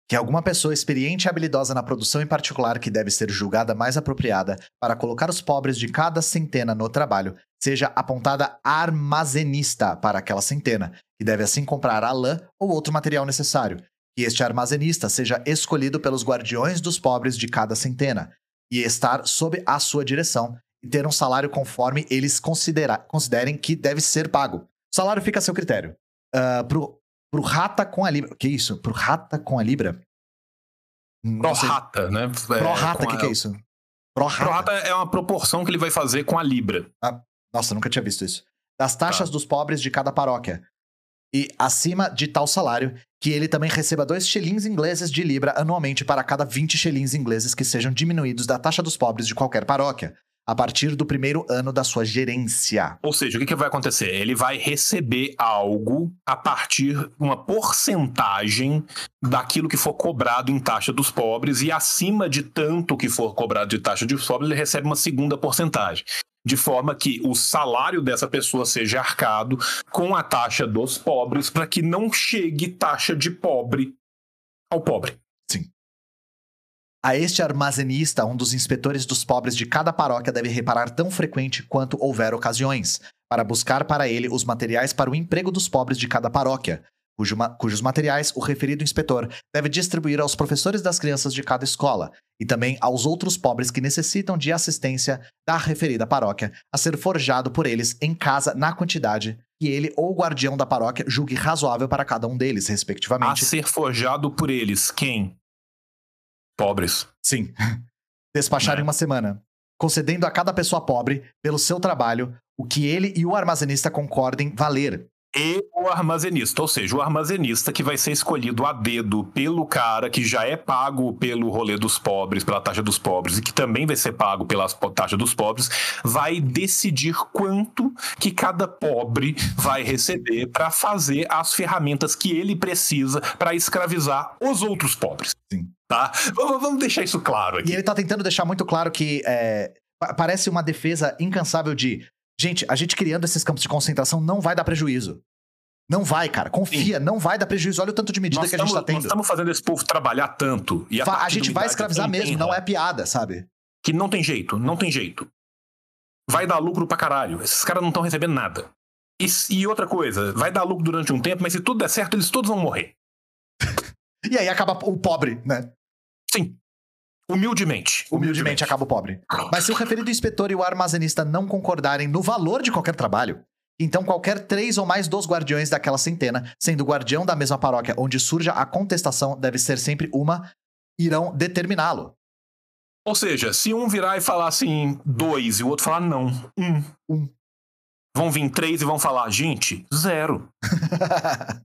que alguma pessoa experiente e habilidosa na produção em particular que deve ser julgada mais apropriada para colocar os pobres de cada centena no trabalho, seja apontada armazenista para aquela centena, que deve assim comprar a lã ou outro material necessário, que este armazenista seja escolhido pelos guardiões dos pobres de cada centena, e estar sob a sua direção, e ter um salário conforme eles considerem que deve ser pago. O salário fica a seu critério. Ah, pro, pro rata com a libra. Que é isso? Pro rata com a libra? Não sei. Prorata, né? Pro rata, o que, que é isso? Pro rata. Prorata é uma proporção que ele vai fazer com a Libra. Nossa, nunca tinha visto isso. Das taxas dos pobres de cada paróquia. E acima de tal salário, que ele também receba dois shillings ingleses de libra anualmente para cada 20 shillings ingleses que sejam diminuídos da taxa dos pobres de qualquer paróquia, a partir do primeiro ano da sua gerência. Ou seja, o que, que vai acontecer? Ele vai receber algo a partir de uma porcentagem daquilo que for cobrado em taxa dos pobres, e acima de tanto que for cobrado de taxa dos pobres, ele recebe uma segunda porcentagem. De forma que o salário dessa pessoa seja arcado com a taxa dos pobres, para que não chegue taxa de pobre ao pobre. A este armazenista, um dos inspetores dos pobres de cada paróquia deve reparar tão frequente quanto houver ocasiões, para buscar para ele os materiais para o emprego dos pobres de cada paróquia, cujo ma- cujos materiais o referido inspetor deve distribuir aos professores das crianças de cada escola e também aos outros pobres que necessitam de assistência da referida paróquia, a ser forjado por eles em casa na quantidade que ele ou o guardião da paróquia julgue razoável para cada um deles, A respectivamente. ser forjado por eles. Quem? Pobres. Sim. *laughs* Despachar Né? em uma semana, concedendo a cada pessoa pobre, pelo seu trabalho, o que ele e o armazenista concordem valer. E o armazenista, ou seja, o armazenista que vai ser escolhido a dedo pelo cara que já é pago pelo rolê dos pobres, pela taxa dos pobres, e que também vai ser pago pela taxa dos pobres, vai decidir quanto que cada pobre vai receber para fazer as ferramentas que ele precisa para escravizar os outros pobres. Sim. Tá? Vamos deixar isso claro E aqui. ele tá tentando deixar muito claro que é, pa- parece uma defesa incansável de gente, a gente criando esses campos de concentração não vai dar prejuízo. Não vai, cara. Confia, não vai dar prejuízo. Olha o tanto de medida Nós que a gente estamos, tá nós tendo. estamos fazendo esse povo trabalhar tanto. E a, a gente vai escravizar mesmo, tem não é piada, sabe? que não tem jeito, não tem jeito. Vai dar lucro pra caralho. Esses caras não estão recebendo nada. E, e outra coisa, vai dar lucro durante um tempo, mas se tudo der certo, eles todos vão morrer. *laughs* E aí acaba o pobre, né? Sim. Humildemente. Humildemente acaba o pobre. Mas se o referido inspetor e o armazenista não concordarem no valor de qualquer trabalho, então qualquer três ou mais dos guardiões daquela centena, sendo o guardião da mesma paróquia onde surja a contestação, deve ser sempre uma, irão determiná-lo. Ou seja, se um virar e falar assim, dois, e o outro falar não, um. Um. Vão vir três e vão falar, gente, zero. *laughs*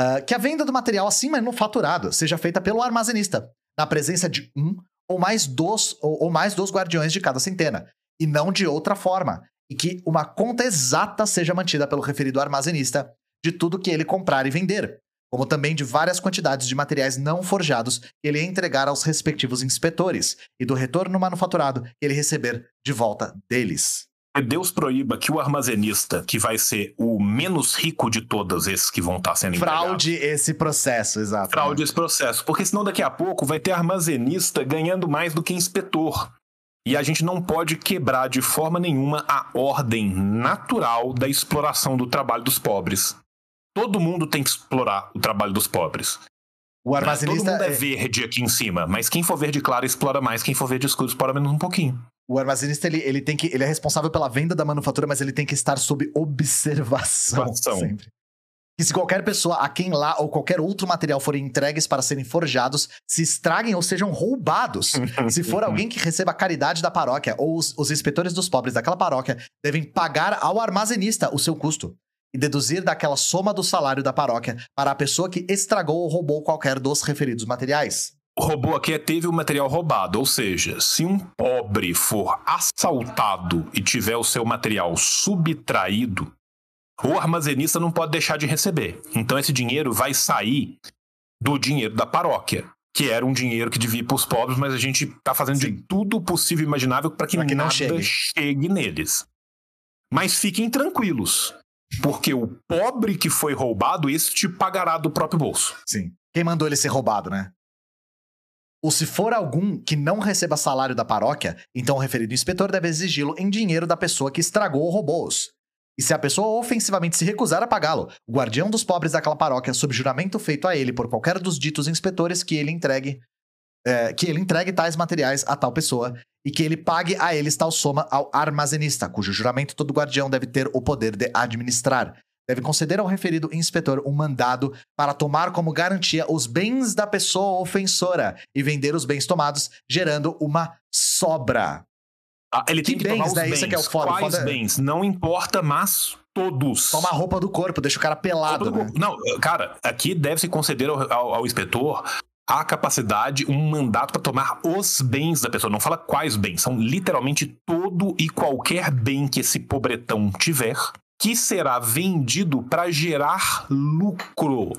Ah, que a venda do material acima no faturado seja feita pelo armazenista, na presença de um ou mais dos, ou, ou mais dos guardiões de cada centena, e não de outra forma, e que uma conta exata seja mantida pelo referido armazenista de tudo que ele comprar e vender, como também de várias quantidades de materiais não forjados que ele entregar aos respectivos inspetores, e do retorno manufaturado que ele receber de volta deles. Deus proíba que o armazenista, que vai ser o menos rico de todos esses que vão estar sendo Fraude esse processo, exato. fraude esse processo. Porque senão daqui a pouco vai ter armazenista ganhando mais do que inspetor. E a gente não pode quebrar de forma nenhuma a ordem natural da exploração do trabalho dos pobres. Todo mundo tem que explorar o trabalho dos pobres. O armazenista Todo mundo é é- verde aqui em cima, mas quem for verde claro explora mais, quem for verde escuro explora menos um pouquinho. O armazenista, ele, ele tem que. Ele é responsável pela venda da manufatura, mas ele tem que estar sob observação. Sempre. Que se qualquer pessoa a quem lá ou qualquer outro material forem entregues para serem forjados, se estraguem ou sejam roubados. *laughs* se for alguém que receba a caridade da paróquia ou os, os inspetores dos pobres daquela paróquia, devem pagar ao armazenista o seu custo e deduzir daquela soma do salário da paróquia para a pessoa que estragou ou roubou qualquer dos referidos materiais. Robô aqui é teve o material roubado, ou seja, se um pobre for assaltado e tiver o seu material subtraído, o armazenista não pode deixar de receber. Então esse dinheiro vai sair do dinheiro da paróquia, que era um dinheiro que devia para os pobres, mas a gente está fazendo de Sim. tudo possível e imaginável para que, Pra que não nada chegue. chegue neles. Mas fiquem tranquilos, porque o pobre que foi roubado, esse te pagará do próprio bolso. Sim. Quem mandou ele ser roubado, né? Ou se for algum que não receba salário da paróquia, então o referido inspetor deve exigi-lo em dinheiro da pessoa que estragou ou roubou-os. E se a pessoa ofensivamente se recusar a pagá-lo, o guardião dos pobres daquela paróquia, sob juramento feito a ele por qualquer dos ditos inspetores, que ele entregue é, que ele entregue tais materiais a tal pessoa e que ele pague a eles tal soma ao armazenista, cujo juramento todo guardião deve ter o poder de administrar. Deve conceder ao referido inspetor um mandado para tomar como garantia os bens da pessoa ofensora e vender os bens tomados, gerando uma sobra. Ah, ele tem Que que tomar bens, os né? bens. Isso é que é o foda. Quais Foda- bens? Não importa, mas todos. Toma a roupa do corpo, deixa o cara pelado, né? Não, cara, aqui deve-se conceder ao, ao- ao inspetor a capacidade, um mandato para tomar os bens da pessoa. Não fala quais bens, são literalmente todo e qualquer bem que esse pobretão tiver, que será vendido para gerar lucro.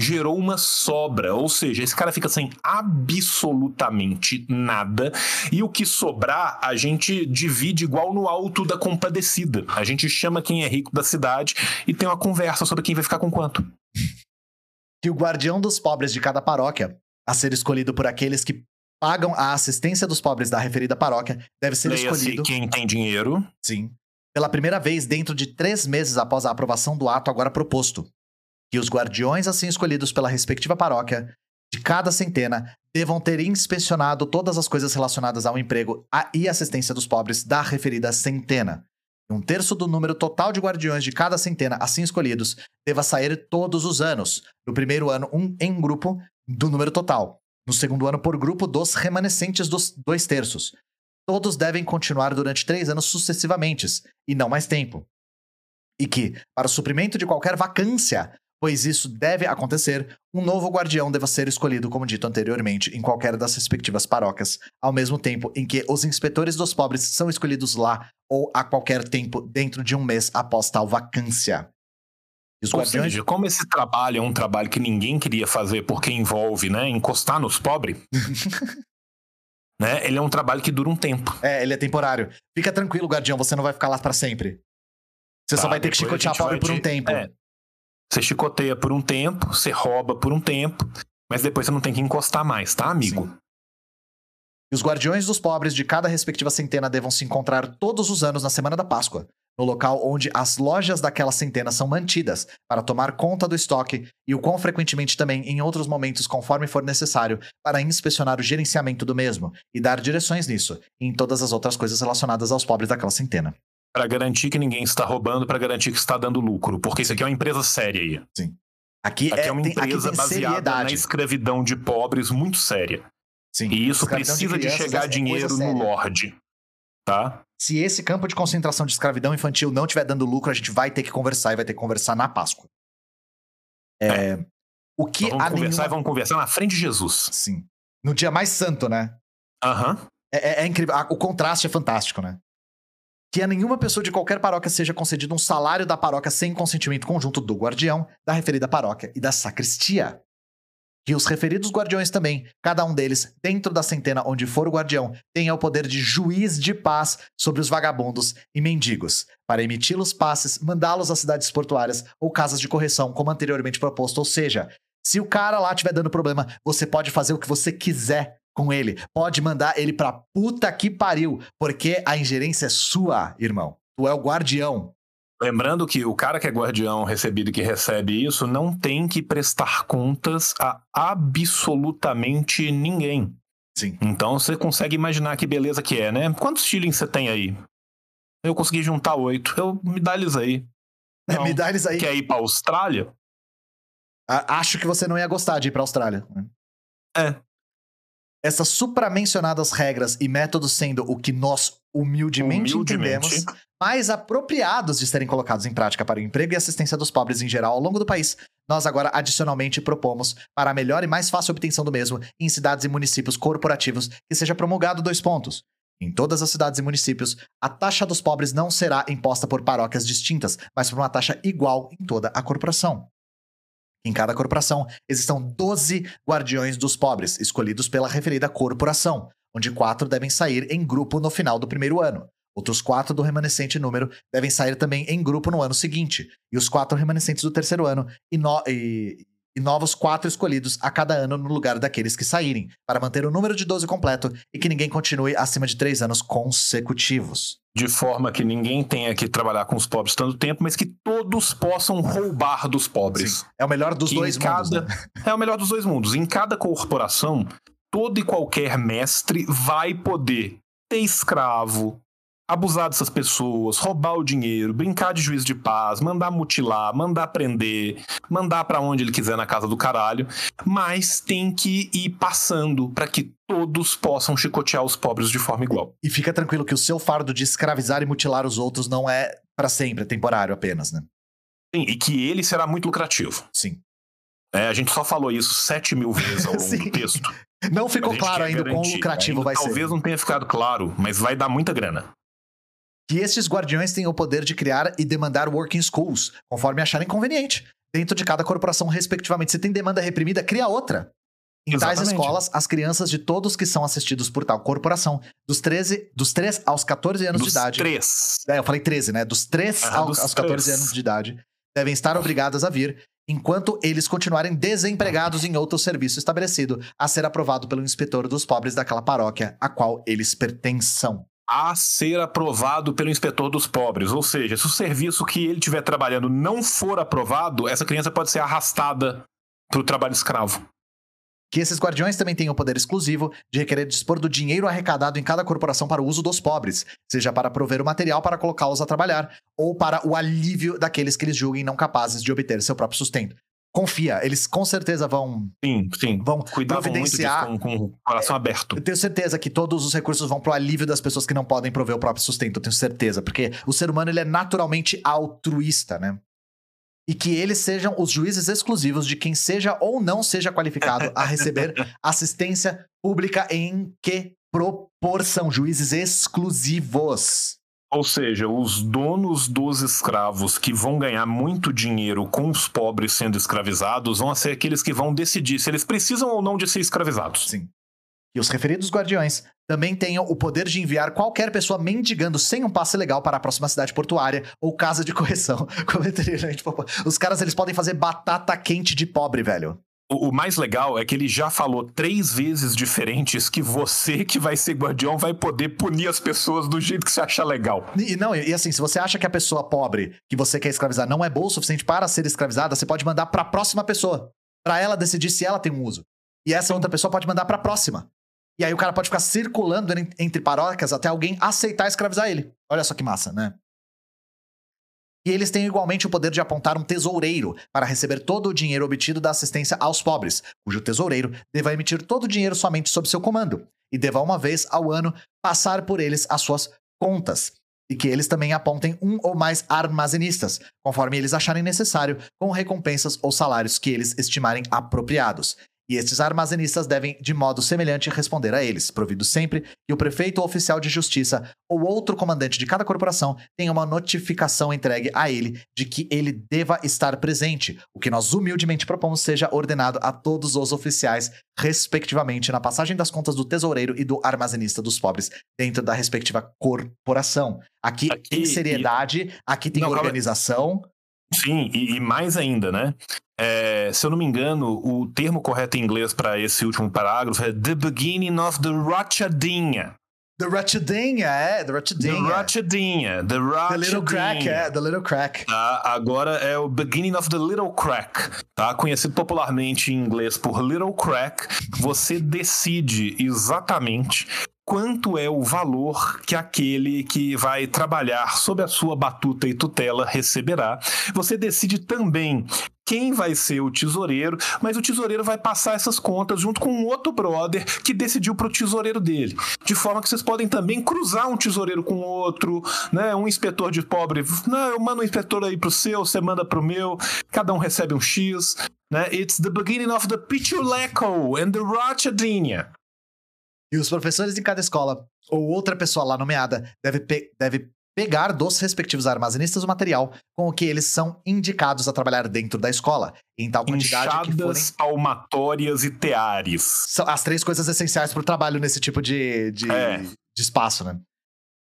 Gerou uma sobra, ou seja, esse cara fica sem absolutamente nada e o que sobrar a gente divide igual no alto da compadecida. A gente chama quem é rico da cidade e tem uma conversa sobre quem vai ficar com quanto. Que o guardião dos pobres de cada paróquia, a ser escolhido por aqueles que pagam a assistência dos pobres da referida paróquia, deve ser Leia-se escolhido. quem tem dinheiro. Sim. Pela primeira vez dentro de três meses após a aprovação do ato agora proposto. que os guardiões assim escolhidos pela respectiva paróquia de cada centena devam ter inspecionado todas as coisas relacionadas ao emprego e assistência dos pobres da referida centena. Um terço do número total de guardiões de cada centena assim escolhidos deva sair todos os anos. No primeiro ano, um em grupo do número total. No segundo ano, por grupo dos remanescentes dos dois terços. Todos devem continuar durante três anos sucessivamente, e não mais tempo. E que, para o suprimento de qualquer vacância, pois isso deve acontecer, um novo guardião deva ser escolhido, como dito anteriormente, em qualquer das respectivas paróquias, ao mesmo tempo em que os inspetores dos pobres são escolhidos lá ou a qualquer tempo dentro de um mês após tal vacância. Os Ou guardiões... seja, como esse trabalho é um trabalho que ninguém queria fazer porque envolve, né, encostar nos pobres, *laughs* né, ele é um trabalho que dura um tempo. É, ele é temporário. Fica tranquilo, guardião, você não vai ficar lá para sempre. Você tá, só vai ter que chicotear pobre por um tempo. É, você chicoteia por um tempo, você rouba por um tempo, mas depois você não tem que encostar mais, tá, amigo? Sim. E os guardiões dos pobres de cada respectiva centena devam se encontrar todos os anos na semana da Páscoa, no local onde as lojas daquela centena são mantidas, para tomar conta do estoque e o quão frequentemente também em outros momentos, conforme for necessário, para inspecionar o gerenciamento do mesmo e dar direções nisso e em todas as outras coisas relacionadas aos pobres daquela centena para garantir que ninguém está roubando, para garantir que está dando lucro. Porque isso aqui é uma empresa séria aí. Sim. Aqui, aqui é, é uma empresa baseada seriedade. na escravidão de pobres muito séria. Sim. E isso precisa de, de chegar é dinheiro no Lorde. Tá? Se esse campo de concentração de escravidão infantil não estiver dando lucro, a gente vai ter que conversar e vai ter que conversar na Páscoa. É, é. O que então vamos conversar nenhuma... e vamos conversar na frente de Jesus. Sim. No dia mais santo, né? Aham. Uhum. É, é, incrível. O contraste é fantástico, né? que a nenhuma pessoa de qualquer paróquia seja concedido um salário da paróquia sem consentimento conjunto do guardião, da referida paróquia e da sacristia. Que os referidos guardiões também, cada um deles, dentro da centena onde for o guardião, tenha o poder de juiz de paz sobre os vagabundos e mendigos, para emitir-los passes, mandá-los às cidades portuárias ou casas de correção, como anteriormente proposto. Ou seja, se o cara lá estiver dando problema, você pode fazer o que você quiser com ele. Pode mandar ele pra puta que pariu, porque a ingerência é sua, irmão. Tu é o guardião. Lembrando que o cara que é guardião recebido e que recebe isso não tem que prestar contas a absolutamente ninguém. Sim. Então você consegue imaginar que beleza que é, né? Quantos shillings você tem aí? Eu consegui juntar oito. Eu me dá eles aí. É, me dá eles aí. Quer ir pra Austrália? acho que você não ia gostar de ir pra Austrália. É. Essas supramencionadas regras e métodos sendo o que nós humildemente, humildemente, entendemos mais apropriados de serem colocados em prática para o emprego e assistência dos pobres em geral ao longo do país, nós agora adicionalmente propomos para a melhor e mais fácil obtenção do mesmo em cidades e municípios corporativos que seja promulgado dois pontos. Em todas as cidades e municípios, a taxa dos pobres não será imposta por paróquias distintas, mas por uma taxa igual em toda a corporação. Em cada corporação existam 12 guardiões dos pobres, escolhidos pela referida corporação, onde quatro devem sair em grupo no final do primeiro ano. Outros quatro do remanescente número devem sair também em grupo no ano seguinte, e os quatro remanescentes do terceiro ano e, no, e, e novos quatro escolhidos a cada ano no lugar daqueles que saírem, para manter o número de 12 completo e que ninguém continue acima de três anos consecutivos. De forma que ninguém tenha que trabalhar com os pobres tanto tempo, mas que todos possam roubar dos pobres. Sim. É o melhor dos que dois mundos. Né? *laughs* É o melhor dos dois mundos. Em cada corporação, todo e qualquer mestre vai poder ter escravo, abusar dessas pessoas, roubar o dinheiro, brincar de juiz de paz, mandar mutilar, mandar prender, mandar para onde ele quiser na casa do caralho, mas tem que ir passando para que todos possam chicotear os pobres de forma igual. E fica tranquilo que o seu fardo de escravizar e mutilar os outros não é para sempre, é temporário apenas, né? Sim, e que ele será muito lucrativo. Sim. É, a gente só falou isso sete mil vezes ao *laughs* longo do texto. Não ficou claro ainda quão lucrativo ainda vai talvez ser. Talvez não tenha ficado claro, mas vai dar muita grana que estes guardiões têm o poder de criar e demandar working schools, conforme acharem conveniente, dentro de cada corporação, respectivamente. Se tem demanda reprimida, cria outra. Em Exatamente. tais escolas, as crianças de todos que são assistidos por tal corporação, dos 13, dos 3 aos 14 anos dos de idade. 3. É, eu falei 13, né? Dos 3 ah, aos, aos 14 anos de idade, devem estar obrigadas a vir, enquanto eles continuarem desempregados em outro serviço estabelecido, a ser aprovado pelo inspetor dos pobres daquela paróquia a qual eles pertençam. A ser aprovado pelo inspetor dos pobres. Ou seja, se o serviço que ele estiver trabalhando não for aprovado, essa criança pode ser arrastada para o trabalho escravo. Que esses guardiões também tenham o poder exclusivo de requerer dispor do dinheiro arrecadado em cada corporação para o uso dos pobres, seja para prover o material para colocá-los a trabalhar, ou para o alívio daqueles que eles julguem não capazes de obter seu próprio sustento confia, eles com certeza vão. Sim, sim. Vão Cuidavam providenciar. muito disso, com, com o coração aberto. Eu tenho certeza que todos os recursos vão pro alívio das pessoas que não podem prover o próprio sustento. Eu tenho certeza, porque o ser humano ele é naturalmente altruísta, né? E que eles sejam os juízes exclusivos de quem seja ou não seja qualificado a receber *laughs* assistência pública em que proporção? Juízes exclusivos. Ou seja, os donos dos escravos que vão ganhar muito dinheiro com os pobres sendo escravizados vão ser aqueles que vão decidir se eles precisam ou não de ser escravizados. Sim. E os referidos guardiões também tenham o poder de enviar qualquer pessoa mendigando sem um passe legal para a próxima cidade portuária ou casa de correção. *laughs* Os caras eles podem fazer batata quente de pobre, velho. O, mais legal é que ele já falou três vezes diferentes que você, que vai ser guardião, vai poder punir as pessoas do jeito que você acha legal. E não, e assim, se você acha que a pessoa pobre que você quer escravizar não é boa o suficiente para ser escravizada, você pode mandar para a próxima pessoa, para ela decidir se ela tem um uso. E essa outra pessoa pode mandar para a próxima. E aí o cara pode ficar circulando entre paróquias até alguém aceitar escravizar ele. Olha só que massa, né? E eles têm igualmente o poder de apontar um tesoureiro para receber todo o dinheiro obtido da assistência aos pobres, cujo tesoureiro deva emitir todo o dinheiro somente sob seu comando, e deva uma vez ao ano passar por eles as suas contas, e que eles também apontem um ou mais armazenistas, conforme eles acharem necessário, com recompensas ou salários que eles estimarem apropriados, e estes armazenistas devem, de modo semelhante, responder a eles, provido sempre que o prefeito ou oficial de justiça ou outro comandante de cada corporação tenha uma notificação entregue a ele de que ele deva estar presente, o que nós humildemente propomos seja ordenado a todos os oficiais, respectivamente, na passagem das contas do tesoureiro e do armazenista dos pobres, dentro da respectiva corporação. Aqui, aqui tem seriedade, e... aqui tem Não, organização. Sim, e, e, mais ainda, né? É, se eu não me engano, o termo correto em inglês para esse último parágrafo é The Beginning of the Rachadinha. The Ratchadinha, é, The Ratchadinha. The Ratchadinha, The Ratchadinha. The Little Crack, é, The Little Crack. Tá, agora é o Beginning of the Little Crack, tá? Conhecido popularmente em inglês por Little Crack. Você decide exatamente quanto é o valor que aquele que vai trabalhar sob a sua batuta e tutela receberá. Você decide também quem vai ser o tesoureiro, mas o tesoureiro vai passar essas contas junto com um outro brother que decidiu para o tesoureiro dele. De forma que vocês podem também cruzar um tesoureiro com outro, né? Um inspetor de pobre, não, eu mando um inspetor aí pro seu, você manda pro meu, cada um recebe um X, né? It's the beginning of the Pichuleco and the Rachadinha. E os professores de cada escola, ou outra pessoa lá nomeada, deve, pe deve pegar dos respectivos armazenistas o material com o que eles são indicados a trabalhar dentro da escola, em tal quantidade Inchadas, que forem... palmatórias e teares. São as três coisas essenciais para o trabalho nesse tipo de, de, é. de espaço, né?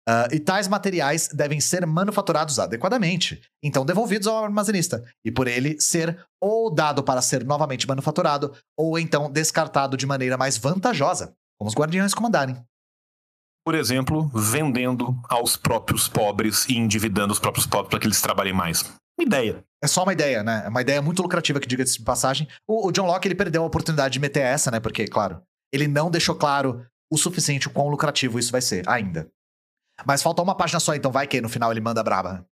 Uh, e tais materiais devem ser manufaturados adequadamente, então devolvidos ao armazenista, e por ele ser ou dado para ser novamente manufaturado, ou então descartado de maneira mais vantajosa, como os guardiões comandarem. Por exemplo, vendendo aos próprios pobres e endividando os próprios pobres para que eles trabalhem mais. Uma ideia. É só uma ideia, né? É uma ideia muito lucrativa que diga de passagem. O, o John Locke ele perdeu a oportunidade de meter essa, né? Porque, claro, ele não deixou claro o suficiente o quão lucrativo isso vai ser ainda. Mas falta uma página só, então vai que no final ele manda braba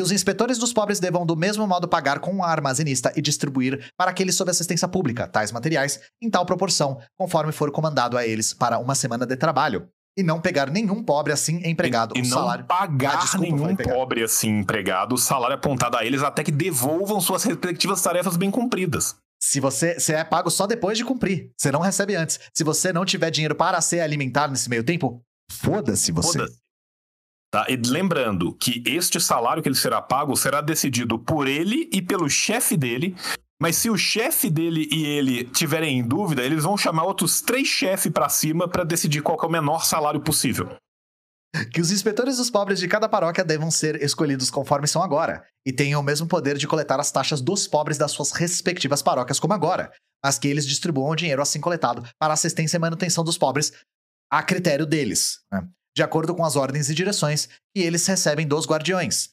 que os inspetores dos pobres devam do mesmo modo pagar com um armazenista e distribuir para aqueles sob assistência pública tais materiais em tal proporção, conforme for comandado a eles para uma semana de trabalho. E não pegar nenhum pobre assim empregado. E, e não salário... pagar ah, desculpa, nenhum pobre assim empregado o salário apontado a eles até que devolvam suas respectivas tarefas bem cumpridas. Se você, você é pago só depois de cumprir, você não recebe antes. Se você não tiver dinheiro para ser alimentado nesse meio tempo, foda-se você. Foda Tá? E lembrando que este salário que ele será pago será decidido por ele e pelo chefe dele. Mas se o chefe dele e ele tiverem em dúvida, eles vão chamar outros três chefes para cima para decidir qual é o menor salário possível. Que os inspetores dos pobres de cada paróquia devam ser escolhidos conforme são agora, e tenham o mesmo poder de coletar as taxas dos pobres das suas respectivas paróquias como agora, mas que eles distribuam o dinheiro assim coletado para assistência e manutenção dos pobres a critério deles. Né? De acordo com as ordens e direções que eles recebem dos guardiões.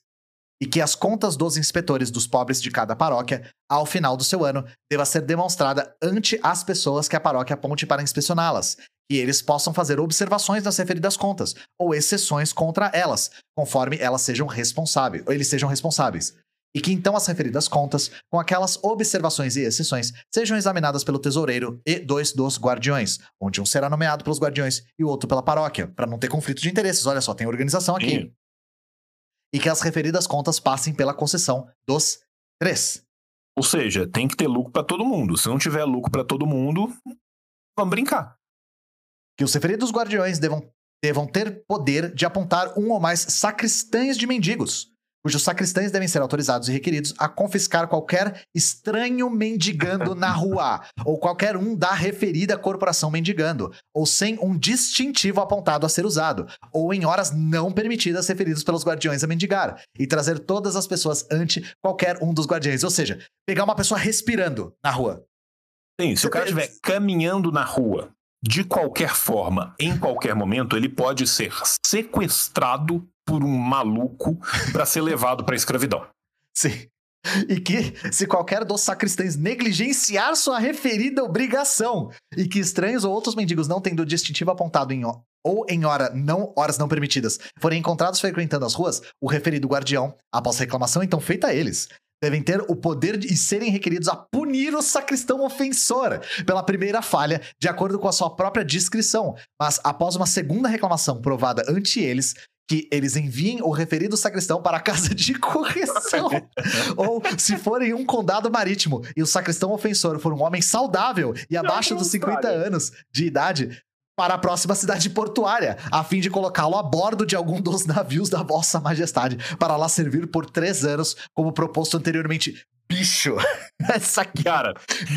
E que as contas dos inspetores dos pobres de cada paróquia, ao final do seu ano, deva ser demonstrada ante as pessoas que a paróquia aponte para inspecioná-las, que eles possam fazer observações nas referidas contas, ou exceções contra elas, conforme elas sejam responsáveis, ou eles sejam responsáveis. E que então as referidas contas, com aquelas observações e exceções, sejam examinadas pelo tesoureiro e dois dos guardiões, onde um será nomeado pelos guardiões e o outro pela paróquia, para não ter conflito de interesses. Olha só, tem organização aqui. Sim. E que as referidas contas passem pela concessão dos três. Ou seja, tem que ter lucro pra todo mundo. Se não tiver lucro pra todo mundo, vamos brincar. que os referidos guardiões devam, devam ter poder de apontar um ou mais sacristães de mendigos, cujos sacristães devem ser autorizados e requeridos a confiscar qualquer estranho mendigando na *laughs* rua, ou qualquer um da referida corporação mendigando, ou sem um distintivo apontado a ser usado, ou em horas não permitidas referidos pelos guardiões a mendigar, e trazer todas as pessoas ante qualquer um dos guardiões, ou seja, pegar uma pessoa respirando na rua. Sim, se o cara estiver caminhando na rua, de qualquer forma, em qualquer momento, ele pode ser sequestrado por um maluco para ser levado para escravidão. Sim. E que, se qualquer dos sacristães negligenciar sua referida obrigação, e que estranhos ou outros mendigos não tendo o distintivo apontado em ou em hora não, horas não permitidas, forem encontrados frequentando as ruas, o referido guardião, após reclamação então feita a eles, devem ter o poder de e serem requeridos a punir o sacristão ofensor pela primeira falha, de acordo com a sua própria descrição, mas após uma segunda reclamação provada ante eles, que eles enviem o referido sacristão para a casa de correção. *laughs* Ou se for em um condado marítimo e o sacristão ofensor for um homem saudável e abaixo dos 50 Austrália. anos de idade, para a próxima cidade portuária, a fim de colocá-lo a bordo de algum dos navios da Vossa Majestade, para lá servir por três anos, como proposto anteriormente. Bicho! *laughs* Essa. Cara,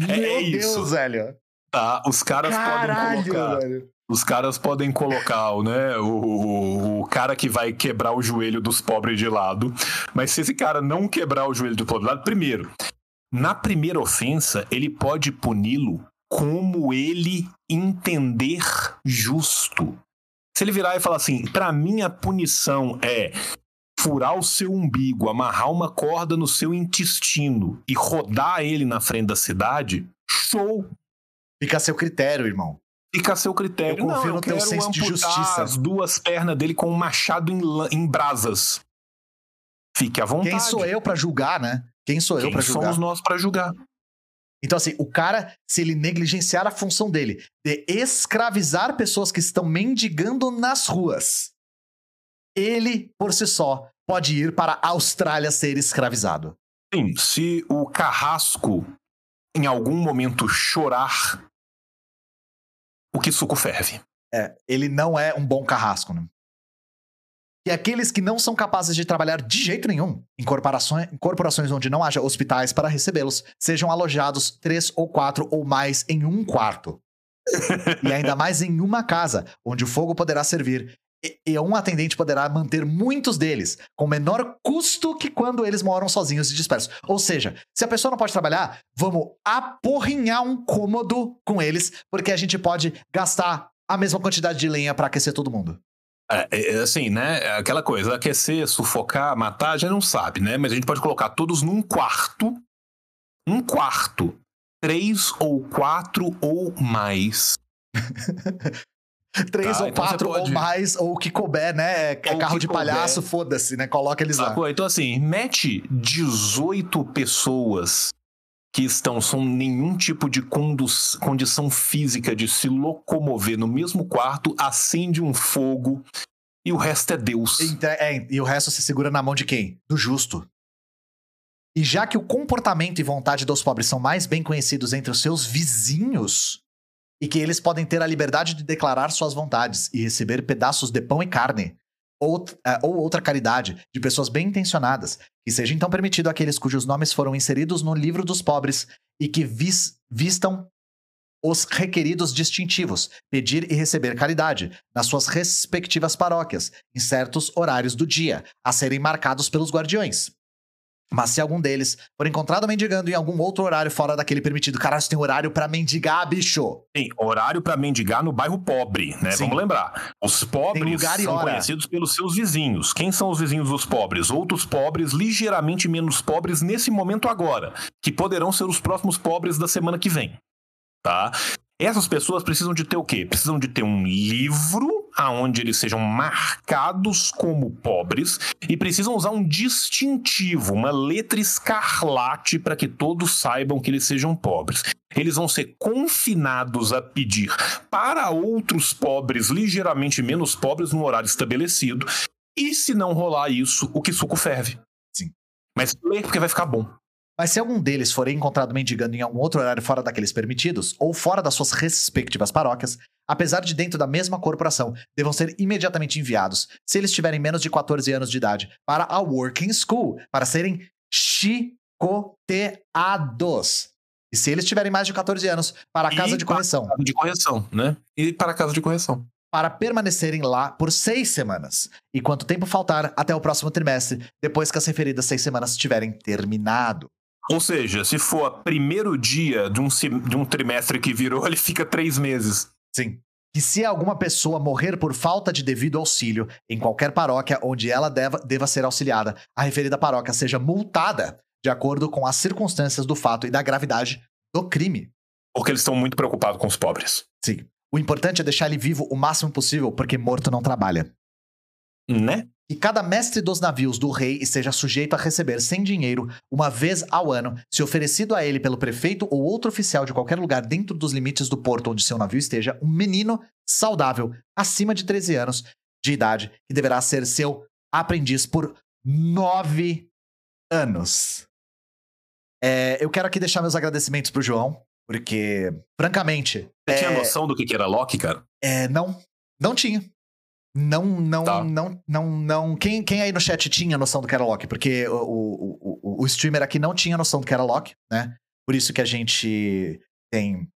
é Meu isso. Deus, velho. tá? Os caras podem Caralho, colocar. velho. Os caras podem colocar, né, o, o cara que vai quebrar o joelho dos pobres de lado. Mas se esse cara não quebrar o joelho do pobre de lado, primeiro, na primeira ofensa, ele pode puni-lo como ele entender justo. Se ele virar e falar assim, pra mim a punição é furar o seu umbigo, amarrar uma corda no seu intestino e rodar ele na frente da cidade, show. Fica a seu critério, irmão. Fica a seu critério. Eu confio Não, no teu quero senso de justiça. as duas pernas dele com um machado em, em brasas. Fique à vontade. Quem sou eu pra julgar, né? Quem sou eu Quem pra julgar? somos nós pra julgar? Então, assim, o cara, se ele negligenciar a função dele de escravizar pessoas que estão mendigando nas ruas, ele, por si só, pode ir para a Austrália ser escravizado. Sim, se o carrasco em algum momento chorar, o que suco ferve. É, ele não é um bom carrasco, né? E aqueles que não são capazes de trabalhar de jeito nenhum em corporações, em corporações onde não haja hospitais para recebê-los, sejam alojados três ou quatro ou mais em um quarto. *laughs* e ainda mais em uma casa, onde o fogo poderá servir e, um atendente poderá manter muitos deles, com menor custo que quando eles moram sozinhos e dispersos. Ou seja, se a pessoa não pode trabalhar, vamos aporrinhar um cômodo com eles, porque a gente pode gastar a mesma quantidade de lenha para aquecer todo mundo. É, é, assim, né? Aquela coisa, aquecer, sufocar, matar, já não sabe, né? Mas a gente pode colocar todos num quarto. Um quarto. Três ou quatro ou mais. *laughs* Três Tá, ou então quatro pode- ou mais, ou o que couber, né? É carro de couber. palhaço, foda-se, né? Coloca eles lá. Sacou? Então, assim, mete 18 pessoas que estão sem nenhum tipo de condição física de se locomover no mesmo quarto, acende um fogo e o resto é Deus. Entre- é, e o resto se segura na mão de quem? Do justo. E já que o comportamento e vontade dos pobres são mais bem conhecidos entre os seus vizinhos, e que eles podem ter a liberdade de declarar suas vontades e receber pedaços de pão e carne, ou, eh, ou outra caridade, de pessoas bem intencionadas, que seja então permitido àqueles cujos nomes foram inseridos no livro dos pobres e que vis- vistam os requeridos distintivos, pedir e receber caridade, nas suas respectivas paróquias, em certos horários do dia, a serem marcados pelos guardiões. Mas se algum deles for encontrado mendigando em algum outro horário fora daquele permitido, caralho, você tem horário pra mendigar, bicho. Tem horário pra mendigar no bairro pobre, né? Sim. Vamos lembrar. Os pobres são hora. conhecidos pelos seus vizinhos. Quem são os vizinhos dos pobres? Outros pobres ligeiramente menos pobres nesse momento agora, que poderão ser os próximos pobres da semana que vem. Tá? Essas pessoas precisam de ter o quê? Precisam de ter um livro aonde eles sejam marcados como pobres e precisam usar um distintivo, uma letra escarlate para que todos saibam que eles sejam pobres. Eles vão ser confinados a pedir para outros pobres ligeiramente menos pobres no horário estabelecido. E se não rolar isso, o que suco ferve. Sim. Mas lê porque vai ficar bom. Mas se algum deles for encontrado mendigando em algum outro horário fora daqueles permitidos, ou fora das suas respectivas paróquias, apesar de dentro da mesma corporação, devam ser imediatamente enviados, se eles tiverem menos de 14 anos de idade, para a Working School, para serem chicoteados. E se eles tiverem mais de 14 anos, para a casa E de para correção, Casa de correção, né? E para a casa de correção. para permanecerem lá por seis semanas. E quanto tempo faltar até o próximo trimestre, depois que as referidas seis semanas tiverem terminado. Ou seja, se for primeiro dia de um, de um trimestre que virou, *laughs* ele fica três meses. Sim. Que se alguma pessoa morrer por falta de devido auxílio em qualquer paróquia onde ela deva, deva ser auxiliada, a referida paróquia seja multada de acordo com as circunstâncias do fato e da gravidade do crime. Porque eles estão muito preocupados com os pobres. Sim. O importante é deixar ele vivo o máximo possível, porque morto não trabalha. Né? Que cada mestre dos navios do rei esteja sujeito a receber sem dinheiro, uma vez ao ano, se oferecido a ele pelo prefeito ou outro oficial de qualquer lugar dentro dos limites do porto onde seu navio esteja, um menino saudável, acima de 13 anos de idade, que deverá ser seu aprendiz por nove anos. É, eu quero aqui deixar meus agradecimentos pro João, porque, francamente, Você tinha é, noção do que que era Loki, cara? é, não, não tinha. Não, não, Tá. não, não, não. Quem, quem aí no chat tinha noção do que era Loki? Porque o, o, o, o streamer aqui não tinha noção do que era Loki, né? Por isso que a gente tem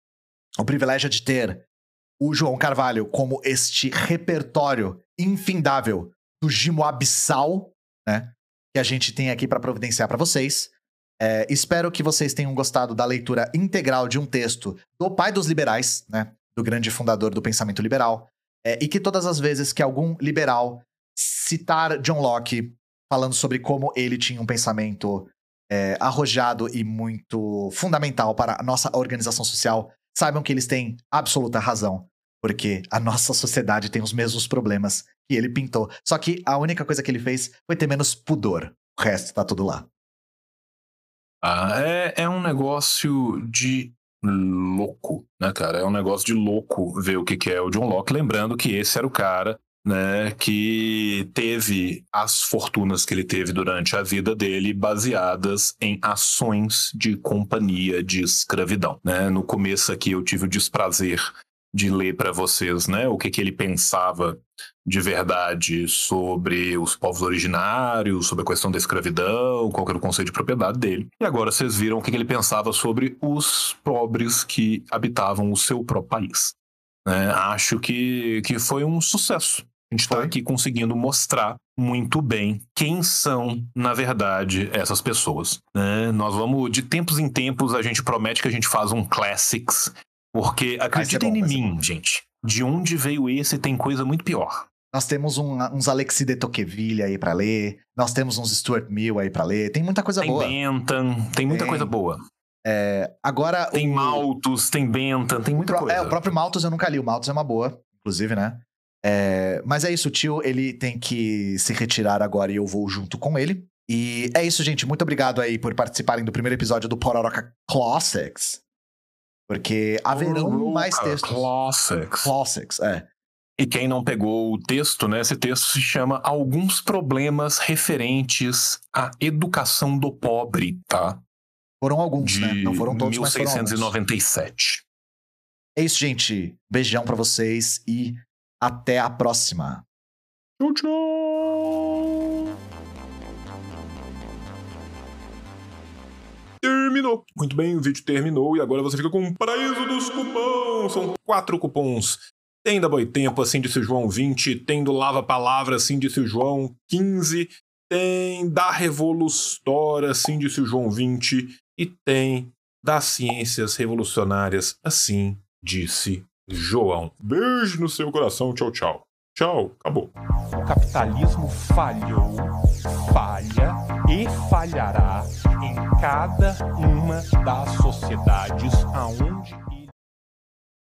o privilégio de ter o João Carvalho como este repertório infindável do Gimo Abissal, né? Que a gente tem aqui para providenciar para vocês. É, espero que vocês tenham gostado da leitura integral de um texto do pai dos liberais, né? Do grande fundador do pensamento liberal. É, e que todas as vezes que algum liberal citar John Locke falando sobre como ele tinha um pensamento é, arrojado e muito fundamental para a nossa organização social, saibam que eles têm absoluta razão, porque a nossa sociedade tem os mesmos problemas que ele pintou. Só que a única coisa que ele fez foi ter menos pudor. O resto tá tudo lá. Ah, é, é um negócio de louco, né, cara? É um negócio de louco ver o que, é o John Locke. Lembrando que esse era o cara né, que teve as fortunas que ele teve durante a vida dele baseadas em ações de companhia de escravidão. Né? No começo aqui eu tive o desprazer de ler para vocês né, o que, que ele pensava de verdade sobre os povos originários, sobre a questão da escravidão, qual que era o conceito de propriedade dele. E agora vocês viram o que, que ele pensava sobre os pobres que habitavam o seu próprio país. né? acho que, que foi um sucesso. A gente está aqui conseguindo mostrar muito bem quem são, na verdade, essas pessoas. né? Nós vamos, de tempos em tempos, a gente promete que a gente faz um Classics, porque acreditem bom, em mim, gente. De onde veio esse tem coisa muito pior. Nós temos um- uns Alexis de Tocqueville aí pra ler, nós temos uns Stuart Mill aí pra ler, tem muita coisa Tem boa. Bentham, tem muita Tem. coisa boa. Agora Tem o... Malthus, tem Bentham, tem muita Pro- coisa. É, o próprio Malthus eu nunca li. O Malthus é uma boa, inclusive, né? É, mas é isso, o tio, ele tem que se retirar agora e eu vou junto com ele. E é isso, gente. Muito obrigado aí por participarem do primeiro episódio do Pororoca Classics. Porque haverão mais textos. Classics. Classics, é. E quem não pegou o texto, né? Esse texto se chama Alguns Problemas Referentes à Educação do Pobre, tá? Foram alguns, De né? Não foram todos, mas foram alguns. 1697. É isso, gente. Beijão pra vocês e até a próxima. Tchau, tchau. Terminou. Muito bem, o vídeo terminou e agora você fica com o paraíso dos cupons. São quatro cupons. Tem da Boitempo, assim disse o João, 20. Tem do Lava Palavra, assim disse o João, 15. tem da revolutora, assim disse o João 20, e tem das ciências revolucionárias, assim disse João. Beijo no seu coração, tchau, tchau. Tchau, acabou. O capitalismo falhou, falha e falhará em cada uma das sociedades aonde